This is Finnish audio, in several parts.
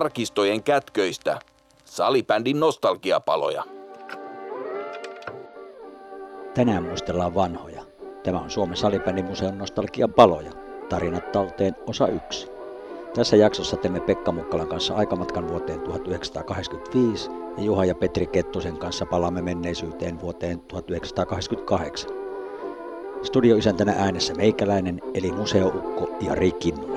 arkistojen kätköistä. Salibändin nostalgiapaloja. Tänään muistellaan vanhoja. Tämä on Suomen salibändimuseon nostalgiapaloja. Tarinat talteen osa 1. Tässä jaksossa teemme Pekka Mukkalan kanssa aikamatkan vuoteen 1985 ja Juha ja Petri Kettusen kanssa palaamme menneisyyteen vuoteen 1988. Studioisäntänä äänessä meikäläinen eli museoukko Jari Kinnunen.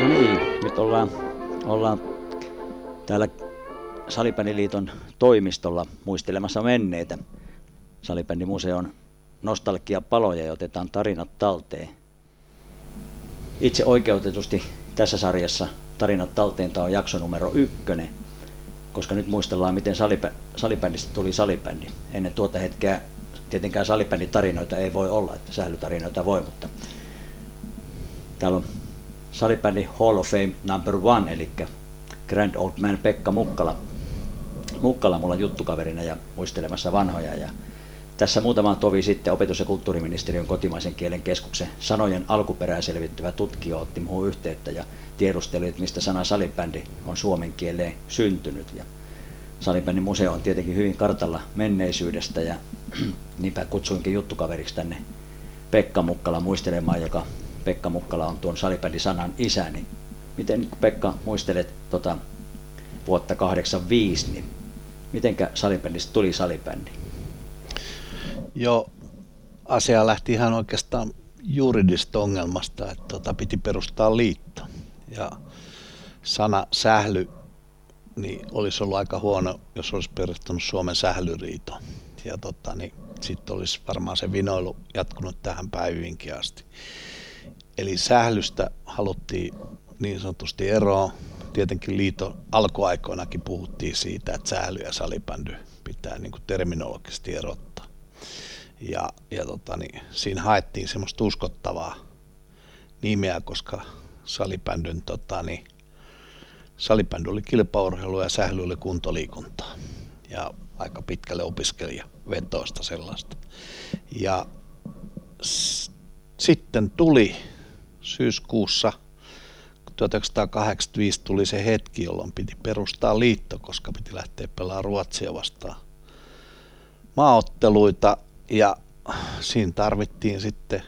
No niin, nyt ollaan, ollaan täällä Salibändiliiton toimistolla muistelemassa menneitä Salibändimuseon nostalgiapaloja ja otetaan tarinat talteen. Itse oikeutetusti tässä sarjassa tarinat talteen tämä on jakso numero ykkönen, koska nyt muistellaan, miten salipä, salibändistä tuli salibändi. Ennen tuota hetkeä tietenkään salibändin tarinoita ei voi olla, että sählytarinoita voi, mutta täällä on salibändi Hall of Fame number one, eli Grand Old Man Pekka Mukkala. Mukkala mulla juttukaverina ja muistelemassa vanhoja. Ja tässä muutama tovi sitten opetus- ja kulttuuriministeriön kotimaisen kielen keskuksen sanojen alkuperää selvittävä tutkija otti muuhun yhteyttä ja tiedusteli, että mistä sana salibändi on suomen kieleen syntynyt. Ja salibändin museo on tietenkin hyvin kartalla menneisyydestä ja niinpä kutsuinkin juttukaveriksi tänne Pekka Mukkala muistelemaan, joka Pekka Mukkala on tuon salibändisanan isä, niin miten Pekka muistelet tota, vuotta 85, niin mitenkä salibändistä tuli salibändi? Joo, asia lähti ihan oikeastaan juridista ongelmasta, että tota, piti perustaa liitto. Ja sana sähly niin olisi ollut aika huono, jos olisi perustanut Suomen sählyriito. Ja tota, niin sitten olisi varmaan se vinoilu jatkunut tähän päivinkin asti. Eli sählystä haluttiin niin sanotusti eroa. Tietenkin liiton alkuaikoinakin puhuttiin siitä, että sähly ja salibändy pitää niin kuin terminologisesti erottaa. Ja, ja tota, niin, siinä haettiin semmoista uskottavaa nimeä, koska salibändyn tota, niin, salibändy oli kilpaurheilu ja sähly oli kuntoliikuntaa. Ja aika pitkälle opiskelija vetoista sellaista. Ja s- sitten tuli syyskuussa 1985 tuli se hetki, jolloin piti perustaa liitto, koska piti lähteä pelaamaan Ruotsia vastaan maaotteluita. Ja siinä tarvittiin sitten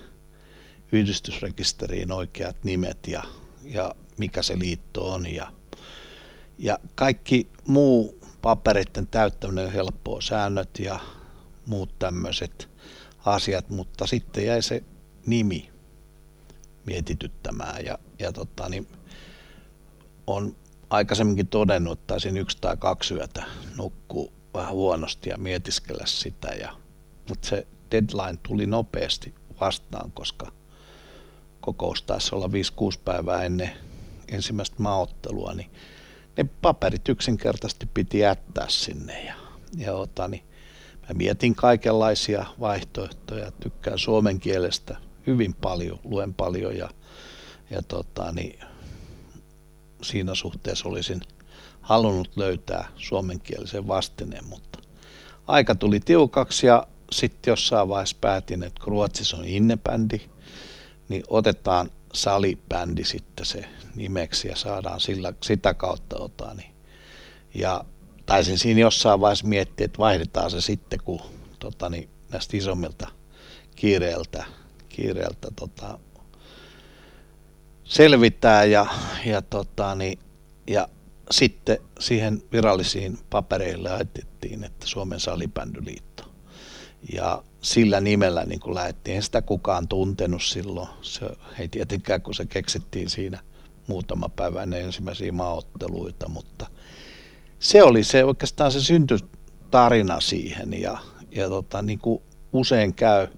yhdistysrekisteriin oikeat nimet ja, ja mikä se liitto on. Ja, ja kaikki muu papereiden täyttäminen on helppoa, säännöt ja muut tämmöiset asiat, mutta sitten jäi se nimi mietityttämään ja, ja tota, niin on aikaisemminkin todennut, että taisin yksi tai kaksi yötä nukkuu vähän huonosti ja mietiskellä sitä. Ja, mutta se deadline tuli nopeasti vastaan, koska kokous taisi olla 5-6 päivää ennen ensimmäistä maaottelua, niin ne paperit yksinkertaisesti piti jättää sinne. Ja, ja ota, niin mä mietin kaikenlaisia vaihtoehtoja, tykkään suomen kielestä hyvin paljon, luen paljon ja, ja tota, niin siinä suhteessa olisin halunnut löytää suomenkielisen vastineen, mutta aika tuli tiukaksi ja sitten jossain vaiheessa päätin, että kun Ruotsissa on innebändi, niin otetaan salibändi sitten se nimeksi ja saadaan sillä, sitä kautta ottaa. Niin. Ja taisin siinä jossain vaiheessa miettiä, että vaihdetaan se sitten, kun tota, niin, näistä isommilta kiireeltä, kiireeltä tota, selvitään ja, ja, tota, niin, ja sitten siihen virallisiin papereille laitettiin, että Suomen salibändyliitto. Ja sillä nimellä niin kuin lähdettiin, ei sitä kukaan tuntenut silloin. Se, ei tietenkään, kun se keksittiin siinä muutama päivä ennen ensimmäisiä maaotteluita, mutta se oli se oikeastaan se syntytarina siihen ja, ja tota, niin kuin usein käy,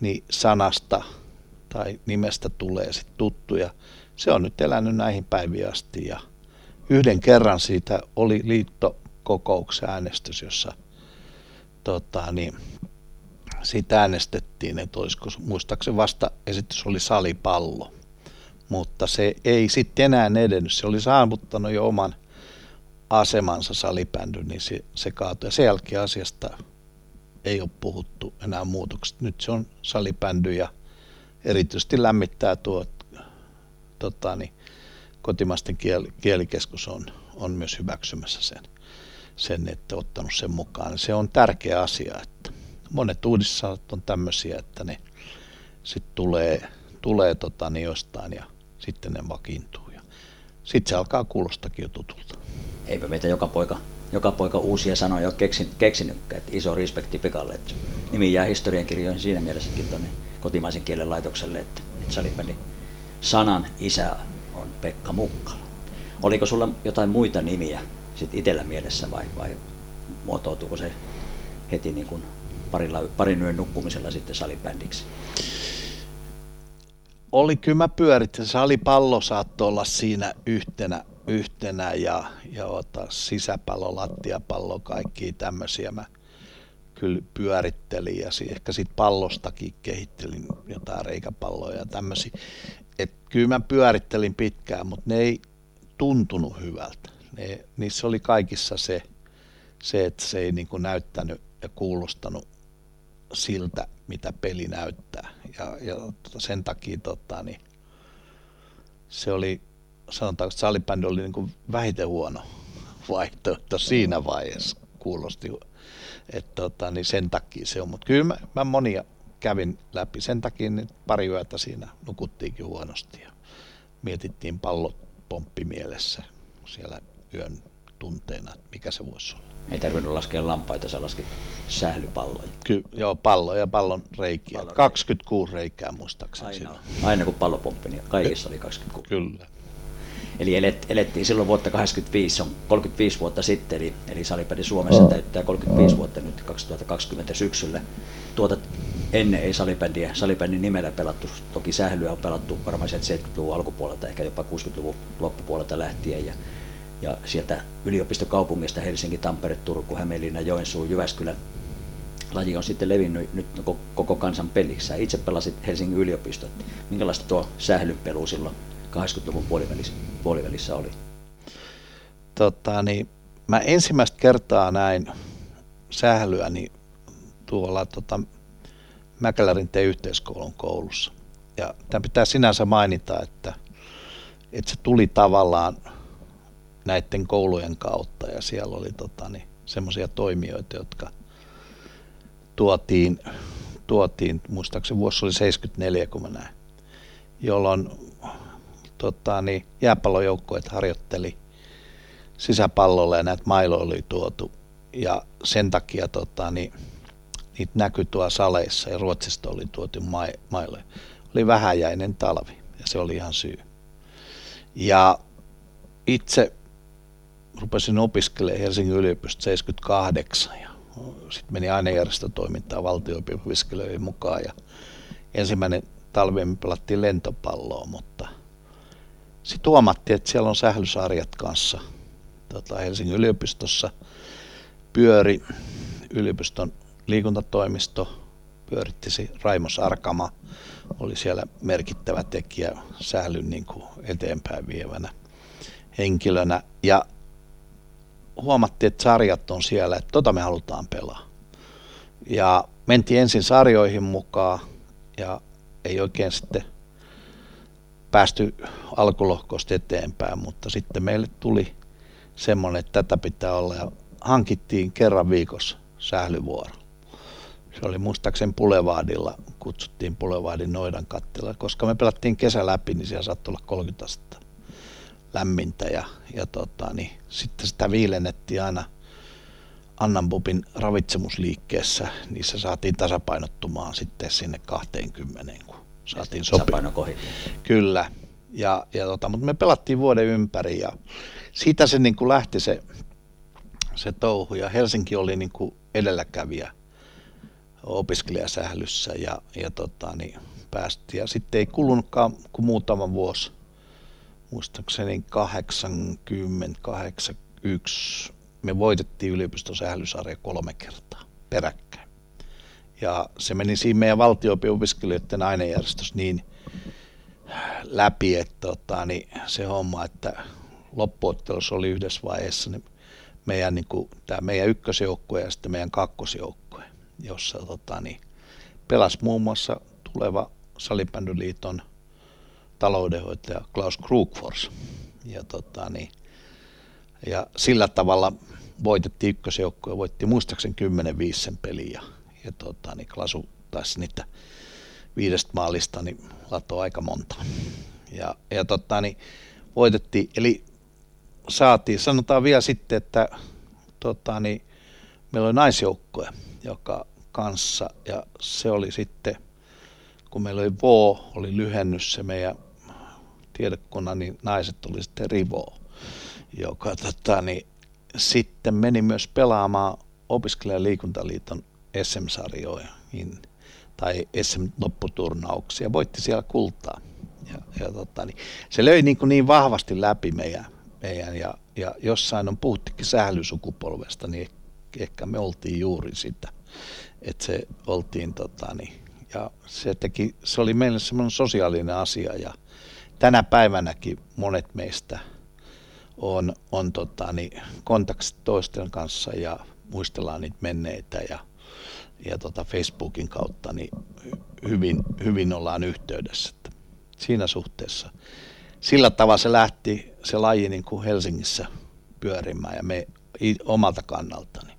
niin sanasta tai nimestä tulee sitten tuttu ja se on nyt elänyt näihin päiviin asti ja yhden kerran siitä oli liittokokouksen äänestys, jossa tota, niin, siitä äänestettiin, että olisiko muistaakseni vasta esitys oli salipallo, mutta se ei sitten enää edennyt, se oli saavuttanut jo oman asemansa salibändy, niin se, se kaatui. Ja sen jälkeen asiasta ei ole puhuttu enää muutoksista. Nyt se on salibändy ja erityisesti lämmittää tuo tota, niin, kotimaisten kiel, kielikeskus on, on myös hyväksymässä sen, sen, että ottanut sen mukaan. Se on tärkeä asia, että monet uudissanat on tämmöisiä, että ne sitten tulee, tulee tota, niin jostain ja sitten ne vakiintuu. Sitten se alkaa kuulostakin jo tutulta. Eipä meitä joka poika, joka poika uusia sanoja ole keksin, keksinytkään. Että iso respekti Pekalle. Että nimi jää historiankirjoihin siinä mielessäkin tuonne kotimaisen kielen laitokselle, että, että Salipani sanan isä on Pekka Mukkala. Oliko sulla jotain muita nimiä sit itsellä mielessä vai, vai muotoutuuko se heti niin kuin parilla, parin yön nukkumisella sitten salibändiksi? Oli kyllä mä pyöritin. Salipallo saattoi olla siinä yhtenä, yhtenä ja, ja ota, sisäpallo, lattiapallo, kaikki tämmöisiä mä kyllä pyörittelin ja ehkä sitten pallostakin kehittelin jotain reikäpalloja ja tämmöisiä. Et kyllä mä pyörittelin pitkään, mutta ne ei tuntunut hyvältä. Ne, niissä oli kaikissa se, se että se ei niin kuin näyttänyt ja kuulostanut siltä, mitä peli näyttää. Ja, ja sen takia tota, niin se oli, sanotaan, että salibändi oli niin kuin vähiten huono vaihtoehto siinä vaiheessa. Kuulosti, että tota, niin sen takia se on. Mutta kyllä mä, mä monia kävin läpi. Sen takia niin pari yötä siinä nukuttiinkin huonosti ja mietittiin pallopomppi mielessä siellä yön tunteena, että mikä se voisi olla. Ei tarvinnut laskea lampaita, sä laskit sählypalloja. Ky- joo, pallo ja pallon reikiä. Pallon 26 reikää muistaakseni. Aina, aina kun pallopomppi, niin kaikissa oli 26. Kyllä. Eli elet, elettiin silloin vuotta 85, se on 35 vuotta sitten, eli, eli Salipädi Suomessa täyttää 35 vuotta nyt 2020 syksyllä. Tuota ennen ei salibändiä, salibändin nimellä pelattu, toki sählyä on pelattu varmaan 70-luvun alkupuolelta, ehkä jopa 60-luvun loppupuolelta lähtien, ja, ja sieltä yliopistokaupungista Helsinki, Tampere, Turku, Hämeenlinna, Joensuu, Jyväskylä, laji on sitten levinnyt nyt koko kansan peliksi. itse pelasit Helsingin yliopisto. Minkälaista tuo sählypelu silloin 80-luvun puolivälissä, puolivälissä oli? Tota, niin, mä ensimmäistä kertaa näin sählyä niin tuolla tota, Mäkelärin yhteiskoulun koulussa. Ja tämä pitää sinänsä mainita, että, että se tuli tavallaan näiden koulujen kautta ja siellä oli tota, niin, semmoisia toimijoita, jotka tuotiin, tuotiin, muistaakseni vuosi oli 74, kun mä näin, jolloin tota, niin, jääpallojoukkueet harjoitteli sisäpallolla ja näitä mailoja oli tuotu. Ja sen takia tota, niin, niitä näkyi tuolla saleissa ja Ruotsista oli tuotu mailoja. Oli vähäjäinen talvi ja se oli ihan syy. Ja itse rupesin opiskelemaan Helsingin yliopistossa 78 ja sitten meni ainejärjestötoimintaa valtio mukaan ja ensimmäinen talvi me pelattiin lentopalloa, mutta – sitten huomattiin, että siellä on sählysarjat kanssa. Tota, Helsingin yliopistossa pyöri yliopiston liikuntatoimisto, pyöritti Raimo Sarkama, oli siellä merkittävä tekijä sählyn niin kuin eteenpäin vievänä henkilönä. Ja huomattiin, että sarjat on siellä, että tota me halutaan pelaa. Ja mentiin ensin sarjoihin mukaan ja ei oikein sitten päästy alkulohkosta eteenpäin, mutta sitten meille tuli semmoinen, että tätä pitää olla. Ja hankittiin kerran viikossa sählyvuoro. Se oli muistaakseni Pulevaadilla, kutsuttiin Pulevaadin noidan kattila, koska me pelattiin kesä läpi, niin siellä saattoi olla 30 astetta lämmintä. Ja, ja tota, niin, sitten sitä viilennettiin aina Annanpupin ravitsemusliikkeessä, niissä saatiin tasapainottumaan sitten sinne 20, kun saatiin sopia. Kyllä, ja, ja tota, mutta me pelattiin vuoden ympäri ja siitä se niin kuin lähti se, se touhu ja Helsinki oli niin kuin edelläkävijä opiskelijasählyssä ja, ja tota, niin päästiin. Ja sitten ei kulunutkaan kuin muutama vuosi, muistaakseni 80, 81, me voitettiin yliopiston sählysarja kolme kertaa peräkkäin. Ja se meni siinä meidän valtio-opiskelijoiden ainejärjestössä niin läpi, että tota, niin se homma, että loppuottelussa oli yhdessä vaiheessa niin meidän, niin kuin, tämä meidän ykkösjoukkue ja sitten meidän kakkosjoukkue. jossa tota, niin, pelasi muun muassa tuleva Salibändyliiton taloudenhoitaja Klaus Krugfors. Ja, tota, niin, ja sillä tavalla voitettiin ykkösjoukkoja, voitti muistaakseni 10-5 sen peliä. Ja, tota, niin Klasu taisi niitä viidestä maalista niin latoi aika monta. Ja, ja tota, niin voitettiin, eli saatiin, sanotaan vielä sitten, että tota, niin, meillä oli naisjoukkoja, joka kanssa, ja se oli sitten, kun meillä oli VO, oli lyhennys se meidän tiedekunnan, niin naiset oli sitten Rivo, joka tota, niin, sitten meni myös pelaamaan opiskelijaliikuntaliiton SM-sarjoihin tai SM-lopputurnauksia, voitti siellä kultaa. Ja, ja tota, niin, se löi niin, kuin niin vahvasti läpi meidän, meidän ja, ja jossain on puhuttikin sählysukupolvesta, niin ehkä me oltiin juuri sitä, että se oltiin tota, niin, ja se, teki, se oli meille semmoinen sosiaalinen asia ja tänä päivänäkin monet meistä on, on tota, niin, kontaktit toisten kanssa ja muistellaan niitä menneitä ja, ja tota Facebookin kautta niin hyvin, hyvin ollaan yhteydessä. Että siinä suhteessa. Sillä tavalla se lähti se laji niin kuin Helsingissä pyörimään ja me omalta kannaltani.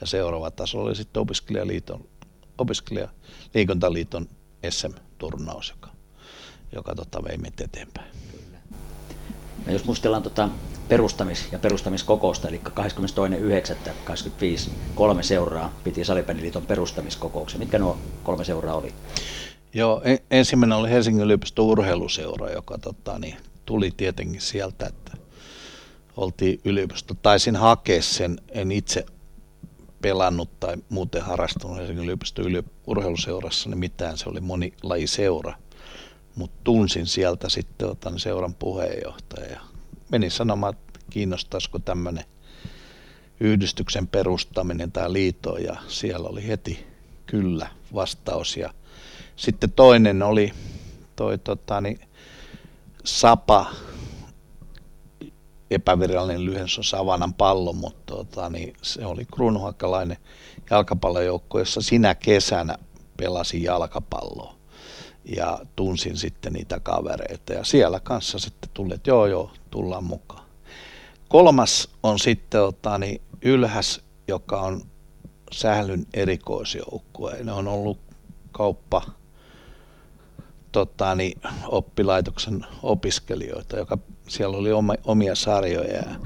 Ja seuraava taso oli sitten opiskelijaliiton, opiskelijaliikuntaliiton SM-turnaus, joka, joka tota vei meitä eteenpäin. Ja jos muistellaan tota perustamis- ja perustamiskokousta, eli 22.9.25 kolme seuraa piti Salibändiliiton perustamiskokouksen. Mitkä nuo kolme seuraa oli? Joo, ensimmäinen oli Helsingin yliopiston urheiluseura, joka tota, niin, tuli tietenkin sieltä, että oltiin yliopisto. Taisin hakea sen, en itse pelannut tai muuten harrastunut Helsingin yliopiston yli- urheiluseurassa, niin mitään, se oli monilajiseura. Mutta tunsin sieltä sitten otan seuran puheenjohtaja ja menin sanomaan, että kiinnostaisiko tämmöinen yhdistyksen perustaminen tai liito ja siellä oli heti kyllä vastaus. Ja sitten toinen oli toi tota, niin, Sapa, epävirallinen lyhennys on Savanan pallo, mutta tota, niin se oli kruunuhakkalainen jalkapallojoukko, jossa sinä kesänä pelasin jalkapalloa ja tunsin sitten niitä kavereita ja siellä kanssa sitten tuli, että joo joo, tullaan mukaan. Kolmas on sitten tota, niin Ylhäs, joka on sählyn erikoisjoukkue. Ne on ollut kauppa tota, niin, oppilaitoksen opiskelijoita, joka siellä oli omia sarjoja. Ja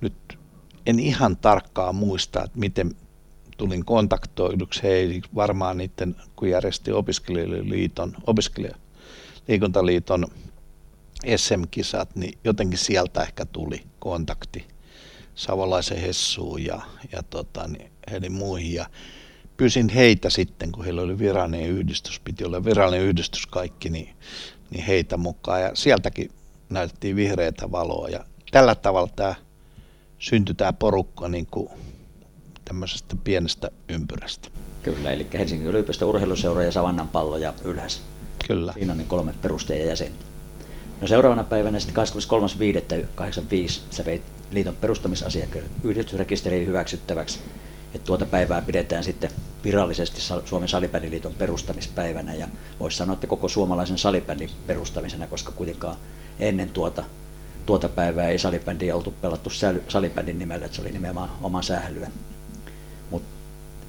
nyt en ihan tarkkaan muista, että miten tulin kontaktoiduksi heille varmaan niiden, kun järjesti opiskelijaliiton, opiskelijaliikuntaliiton SM-kisat, niin jotenkin sieltä ehkä tuli kontakti Savolaisen Hessuun ja, ja tota, niin heidän muihin. Ja pyysin heitä sitten, kun heillä oli virallinen yhdistys, piti olla virallinen yhdistys kaikki, niin, niin heitä mukaan. Ja sieltäkin näytettiin vihreätä valoa. Ja tällä tavalla tämä syntyi tämä porukka niin kuin tämmöisestä pienestä ympyrästä. Kyllä, eli Helsingin yliopiston urheiluseura ja Savannan pallo ja Ylhäs. Kyllä. Siinä on niin kolme perustajajäsentä. No seuraavana päivänä sitten 23.5.85 sä veit liiton perustamisasiakirjan yhdistysrekisteriin hyväksyttäväksi. Että tuota päivää pidetään sitten virallisesti Suomen salibändiliiton perustamispäivänä ja voisi sanoa, että koko suomalaisen salibändin perustamisena, koska kuitenkaan ennen tuota, tuota päivää ei salibändiä oltu pelattu salibändin nimellä, että se oli nimenomaan oma sählyä.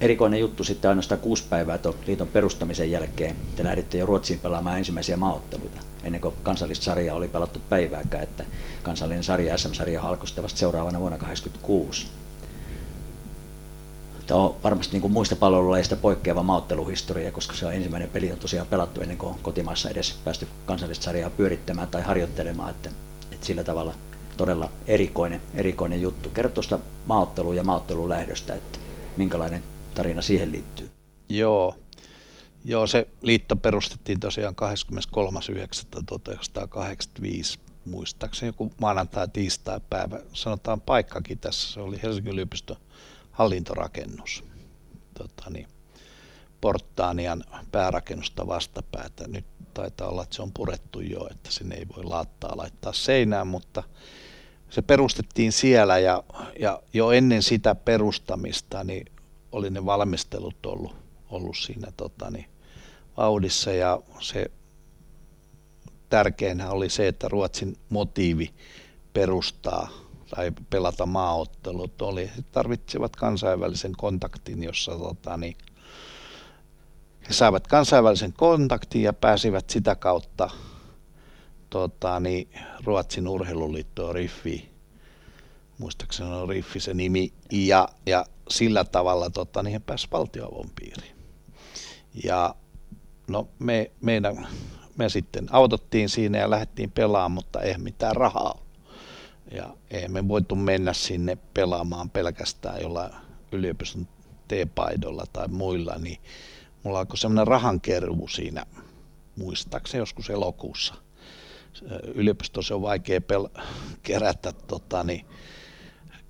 Erikoinen juttu sitten ainoastaan kuusi päivää tuon liiton perustamisen jälkeen. Te lähditte jo Ruotsiin pelaamaan ensimmäisiä maaotteluita, ennen kuin kansallista sarjaa oli pelattu päivääkään, että kansallinen sarja, SM-sarja alkoi vasta seuraavana vuonna 1986. Tämä on varmasti niin kuin muista palvelulajeista poikkeava maotteluhistoria, koska se on ensimmäinen peli on tosiaan pelattu ennen kuin kotimaassa edes päästy kansallista sarjaa pyörittämään tai harjoittelemaan, että, että sillä tavalla todella erikoinen, erikoinen juttu. Kerro tuosta maaotteluun ja maaottelun lähdöstä, että minkälainen tarina siihen liittyy? Joo, Joo, se liitto perustettiin tosiaan 23.9.1985, muistaakseni joku maanantai tiistai päivä, sanotaan paikkakin tässä, se oli Helsingin yliopiston hallintorakennus. Tota niin, Portaanian päärakennusta vastapäätä. Nyt taitaa olla, että se on purettu jo, että sinne ei voi laattaa laittaa seinään, mutta se perustettiin siellä ja, ja jo ennen sitä perustamista niin oli ne valmistelut ollut, ollut siinä tota, niin, vauhdissa ja se tärkeinä oli se, että Ruotsin motiivi perustaa tai pelata maaottelut oli, he tarvitsivat kansainvälisen kontaktin, jossa tota, niin, he saivat kansainvälisen kontaktin ja pääsivät sitä kautta tota, niin, Ruotsin urheiluliittoon Riffi, muistaakseni on Riffi se nimi, ja, ja sillä tavalla tota, niin he pääsivät valtioavun piiriin. Ja no me, meidän, me sitten autottiin siinä ja lähdettiin pelaamaan, mutta ei mitään rahaa ja ei me voitu mennä sinne pelaamaan pelkästään jollain yliopiston teepaidolla tai muilla, niin mulla alkoi semmoinen rahankeruu siinä, muistaakseni joskus elokuussa. Yliopistossa on vaikea pel- kerätä tota, niin,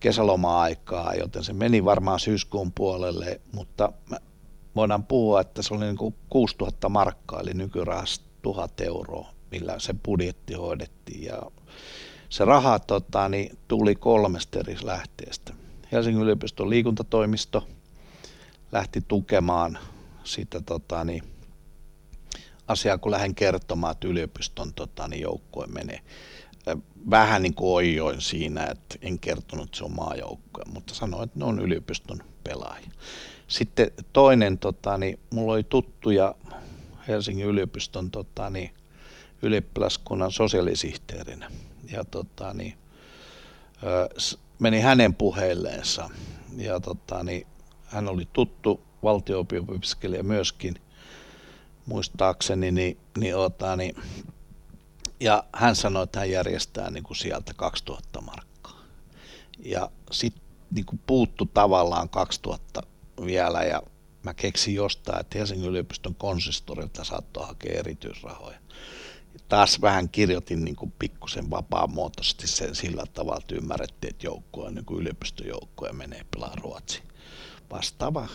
kesäloma-aikaa, joten se meni varmaan syyskuun puolelle, mutta voidaan puhua, että se oli niin kuin 6000 markkaa, eli nykyrahasta 1000 euroa, millä se budjetti hoidettiin. Ja se raha tota, niin, tuli kolmesta eri lähteestä. Helsingin yliopiston liikuntatoimisto lähti tukemaan sitä tota, niin, asiaa, kun lähden kertomaan, että yliopiston tota, niin, joukkue menee. Vähän niin kuin oijoin siinä, että en kertonut, että se on maajoukkue, mutta sanoin, että ne on yliopiston pelaajia. Sitten toinen, tota, niin, mulla oli tuttuja Helsingin yliopiston tota, niin, ylioppilaskunnan sosiaalisihteerinä ja tota, niin, meni hänen puheilleensa. Ja tota, niin, hän oli tuttu valtio myöskin, muistaakseni, niin, niin, ota, niin, ja hän sanoi, että hän järjestää niin kuin sieltä 2000 markkaa. Ja sitten niin puuttu tavallaan 2000 vielä, ja mä keksin jostain, että Helsingin yliopiston konsistorilta saattoi hakea erityisrahoja taas vähän kirjoitin niin kuin pikkusen vapaamuotoisesti sen sillä tavalla, että ymmärrettiin, että joukkoa niin kuin yliopistojoukkoja menee pelaa Ruotsi. Vastaava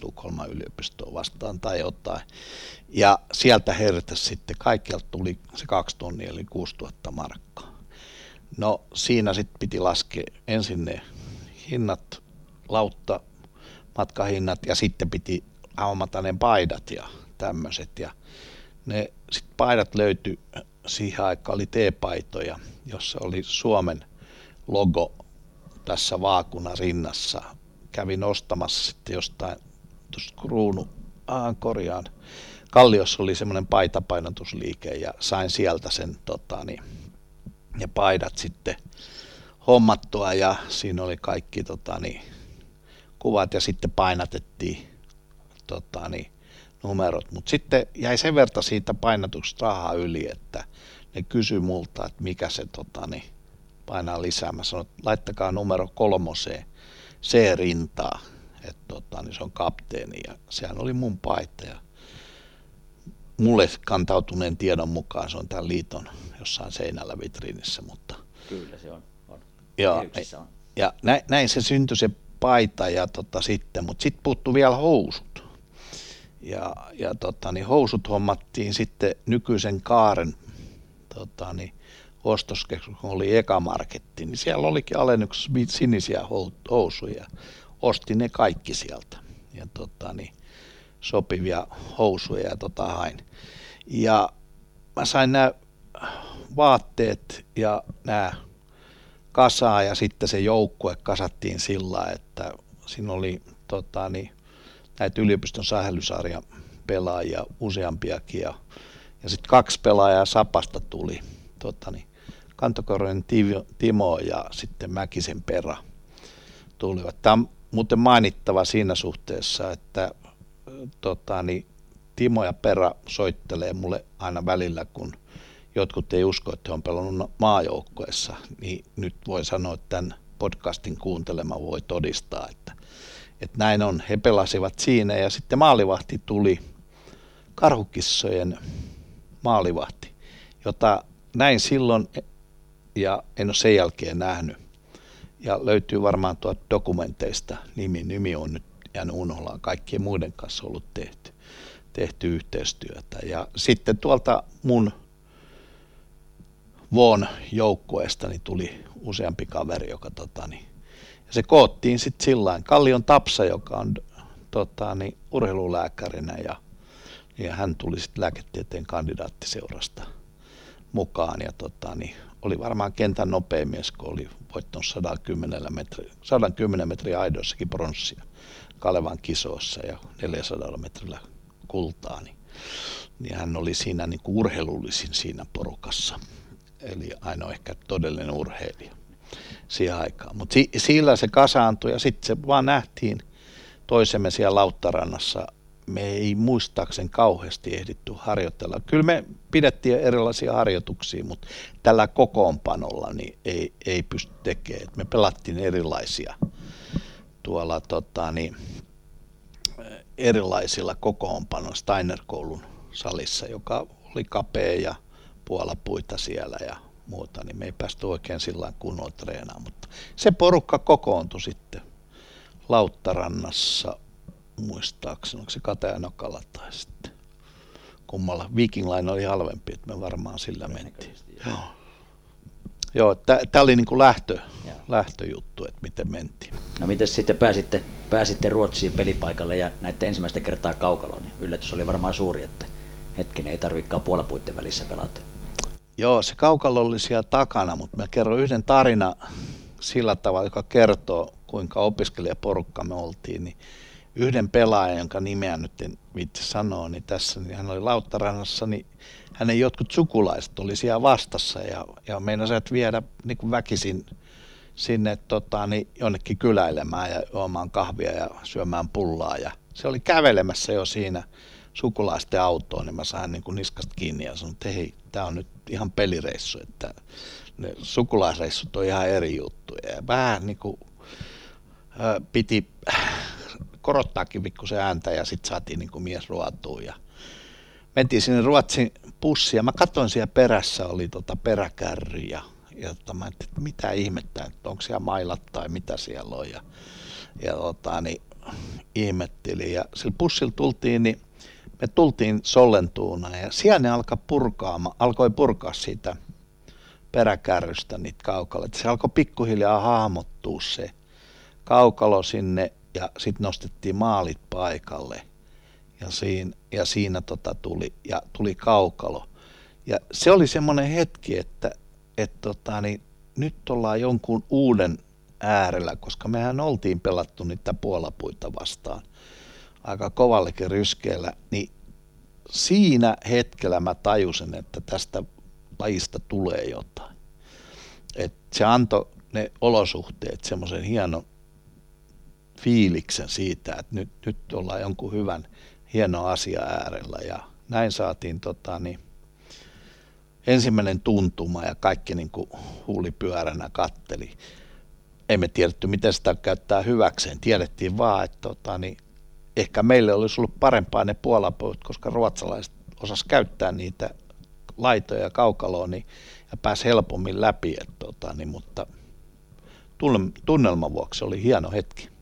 Tukholman yliopistoa vastaan tai jotain. Ja sieltä herätäsi sitten, kaikkialta tuli se kaksi tonnia, eli 6000 markkaa. No siinä sitten piti laskea ensin ne hinnat, lautta, matkahinnat ja sitten piti aumata ne paidat ja tämmöiset. Ja ne sit paidat löytyi siihen aikaan oli T-paitoja, jossa oli Suomen logo tässä vaakuna rinnassa. Kävin ostamassa sitten jostain tuosta kruunu, ah, korjaan, Kalliossa oli semmoinen paitapainotusliike ja sain sieltä sen tota, niin, ja paidat sitten hommattua ja siinä oli kaikki tota, niin, kuvat ja sitten painatettiin tota, niin, numerot, mutta sitten jäi sen verran siitä painatuksesta rahaa yli, että ne kysyi multa, että mikä se tota, niin, painaa lisää. Mä sanoin, että laittakaa numero kolmoseen C-rintaa, että tota, niin se on kapteeni ja sehän oli mun paita ja mulle kantautuneen tiedon mukaan se on tämän liiton jossain seinällä vitriinissä, mutta... Kyllä se on. on. Joo, on. ja näin, näin se syntyi se paita ja tota, sitten, mutta sitten puuttuu vielä housut. Ja, ja tota, niin housut hommattiin sitten nykyisen kaaren tota, niin, ostoskeskus, kun oli ekamarketti, niin siellä olikin alennuksessa sinisiä housuja. Ostin ne kaikki sieltä. Ja tota, niin, sopivia housuja ja tota, hain. Ja mä sain nämä vaatteet ja nämä kasaa ja sitten se joukkue kasattiin sillä, että siinä oli tota, niin, näitä yliopiston sähellysarjan pelaajia useampiakin ja, ja sitten kaksi pelaajaa Sapasta tuli, tota niin, Kantokorren Timo ja sitten Mäkisen Pera tulivat. Tämä on muuten mainittava siinä suhteessa, että tota, niin, Timo ja Pera soittelee mulle aina välillä, kun jotkut ei usko, että he on pelannut maajoukkueessa, niin nyt voi sanoa, että tämän podcastin kuuntelema voi todistaa, että että näin on. He pelasivat siinä ja sitten maalivahti tuli, karhukissojen maalivahti, jota näin silloin ja en ole sen jälkeen nähnyt. Ja löytyy varmaan tuolta dokumenteista nimi. Nimi on nyt jäänyt unohlaan. Kaikkien muiden kanssa ollut tehty, tehty yhteistyötä. Ja sitten tuolta mun Vuon joukkueesta niin tuli useampi kaveri, joka tota, niin, ja se koottiin sitten sillä Kallion Tapsa, joka on tota, niin, urheilulääkärinä ja, ja hän tuli sitten lääketieteen kandidaattiseurasta mukaan ja tota, niin, oli varmaan kentän nopein mies, kun oli voittanut 110 metri, 110 metriä aidoissakin pronssia Kalevan kisoissa ja 400 metrillä kultaa, niin, niin hän oli siinä niin kuin urheilullisin siinä porukassa. Eli ainoa ehkä todellinen urheilija siihen aikaan. Mutta si- sillä se kasaantui ja sitten se vaan nähtiin toisemme siellä Lauttarannassa. Me ei muistaakseni kauheasti ehditty harjoitella. Kyllä me pidettiin erilaisia harjoituksia, mutta tällä kokoonpanolla niin ei, ei pysty tekemään. Me pelattiin erilaisia tuolla tota, niin, erilaisilla kokoonpanoilla Steiner-koulun salissa, joka oli kapea ja puolapuita siellä ja muuta, niin me ei päästy oikein sillä kunnolla treenaamaan. Mutta se porukka kokoontui sitten Lauttarannassa, muistaakseni, onko se Katajanokalla tai sitten kummalla. Viking Line oli halvempi, että me varmaan sillä mentiin. Joo. Joo, tämä oli niinku lähtö, lähtöjuttu, että miten mentiin. No miten sitten pääsitte, pääsitte Ruotsiin pelipaikalle ja näitte ensimmäistä kertaa kaukaloon, niin yllätys oli varmaan suuri, että hetkinen ei tarvikaan puolapuitten välissä pelata. Joo, se kaukalo oli siellä takana, mutta mä kerron yhden tarina sillä tavalla, joka kertoo, kuinka opiskelijaporukka me oltiin. Niin yhden pelaajan, jonka nimeä nyt en vitsi sanoa, niin tässä niin hän oli Lauttarannassa, niin hänen jotkut sukulaiset oli siellä vastassa ja, ja meinasivat viedä niin kuin väkisin sinne tota, niin jonnekin kyläilemään ja juomaan kahvia ja syömään pullaa. Ja se oli kävelemässä jo siinä sukulaisten autoon, niin mä sain niin kuin niskasta kiinni ja sanoin, että hei, tämä on nyt ihan pelireissu, että ne sukulaisreissut on ihan eri juttu. Ja vähän niin kuin, piti korottaakin pikkusen ääntä ja sitten saatiin niin kuin mies ruotuun ja mentiin sinne Ruotsin pussiin ja mä katsoin siellä perässä oli tota peräkärry ja, ja tota, mä että mitä ihmettä, että onko siellä mailat tai mitä siellä on ja, ja tota, niin, ihmettelin ja sillä pussilla tultiin, niin me tultiin Sollentuuna ja siellä ne alkoi purkaa, alkoi purkaa siitä peräkärrystä niitä kaukaloita. Se alkoi pikkuhiljaa hahmottua se kaukalo sinne ja sitten nostettiin maalit paikalle ja siinä, ja siinä tota tuli, ja tuli kaukalo. Ja se oli semmoinen hetki, että et tota, niin nyt ollaan jonkun uuden äärellä, koska mehän oltiin pelattu niitä puolapuita vastaan aika kovallekin ryskeellä, niin siinä hetkellä mä tajusin, että tästä lajista tulee jotain. Et se antoi ne olosuhteet semmoisen hienon fiiliksen siitä, että nyt, nyt ollaan jonkun hyvän hieno asia äärellä ja näin saatiin tota, niin, ensimmäinen tuntuma ja kaikki niin kuin huulipyöränä katteli. Emme tiedetty, miten sitä käyttää hyväkseen. Tiedettiin vaan, että tota, niin, ehkä meille olisi ollut parempaa ne puolapuut, koska ruotsalaiset osas käyttää niitä laitoja ja kaukaloa niin, ja pääsi helpommin läpi. Et, tota, niin, mutta tunnelman vuoksi oli hieno hetki.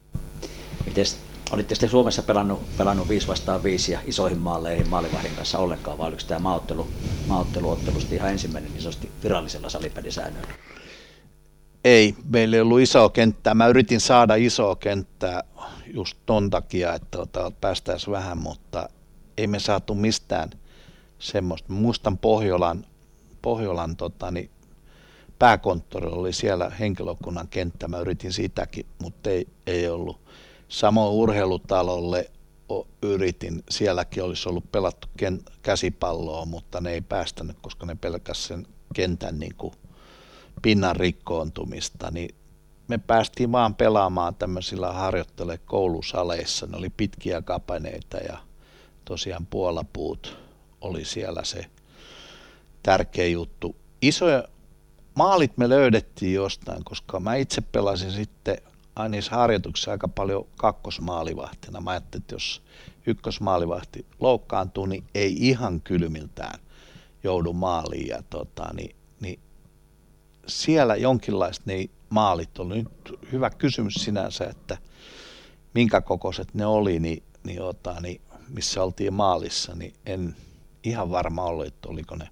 Mites, olitte sitten Suomessa pelannut, pelannut 5 vastaan 5 ja isoihin maaleihin maalivahdin kanssa ollenkaan, vai oliko tämä maaottelu, maaotteluottelusti ihan ensimmäinen isosti virallisella salipedisäännöllä? Ei, meillä ei ollut isoa kenttää. Mä yritin saada isoa kenttää just ton takia, että tota, päästäisiin vähän, mutta ei me saatu mistään semmoista. Muistan Pohjolan, Pohjolan tota, niin pääkonttori oli siellä henkilökunnan kenttä. Mä yritin sitäkin, mutta ei, ei ollut. Samoin urheilutalolle yritin, sielläkin olisi ollut pelattu käsipalloa, mutta ne ei päästänyt, koska ne pelkäs sen kentän niin kuin pinnan rikkoontumista, niin me päästiin vaan pelaamaan tämmöisillä harjoittele koulusaleissa. Ne oli pitkiä kapaneita ja tosiaan puolapuut oli siellä se tärkeä juttu. Isoja maalit me löydettiin jostain, koska mä itse pelasin sitten niissä harjoituksissa aika paljon kakkosmaalivahtina. Mä ajattelin, että jos ykkösmaalivahti loukkaantuu, niin ei ihan kylmiltään joudu maaliin. Ja tota, niin, niin siellä jonkinlaiset ne maalit oli nyt hyvä kysymys sinänsä, että minkä kokoiset ne oli, niin, niin, ota, niin missä oltiin maalissa, niin en ihan varma ollut, että oliko ne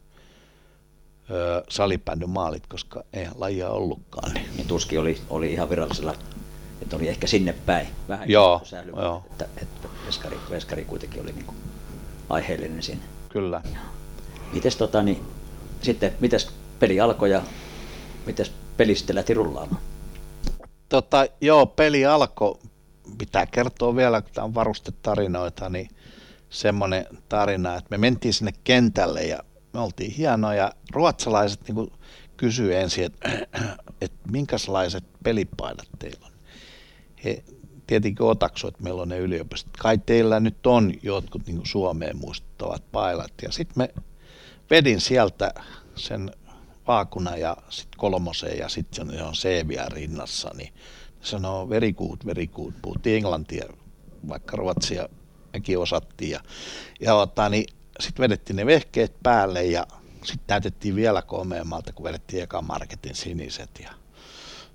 salibändyn maalit, koska eihän lajia ollutkaan. Niin. niin tuskin oli, oli ihan virallisella että oli ehkä sinne päin. Vähän Joo, joo. Että, että veskari, veskari kuitenkin oli niin kuin aiheellinen siinä. Kyllä. Mites, tota, niin, sitten, mites peli alkoi ja mites peli sitten lähti rullaamaan? Tota, joo, peli alkoi. Pitää kertoa vielä, kun tämä on varustetarinoita, niin semmoinen tarina, että me mentiin sinne kentälle ja me oltiin hienoja. Ruotsalaiset niin kysyi ensin, että, että minkälaiset pelipaidat teillä on. He tietenkin otaksuivat, että meillä on ne yliopistot. Kai teillä nyt on jotkut niin Suomeen muistuttavat pailat. Ja sitten me vedin sieltä sen vaakuna ja sitten kolmoseen ja sitten se on vielä rinnassa, niin sanoo very good. Puhuttiin englantia, vaikka ruotsia mekin osattiin. Ja, ja ottaa, niin sitten vedettiin ne vehkeet päälle ja sitten näytettiin vielä komeammalta, kun vedettiin eka marketin siniset ja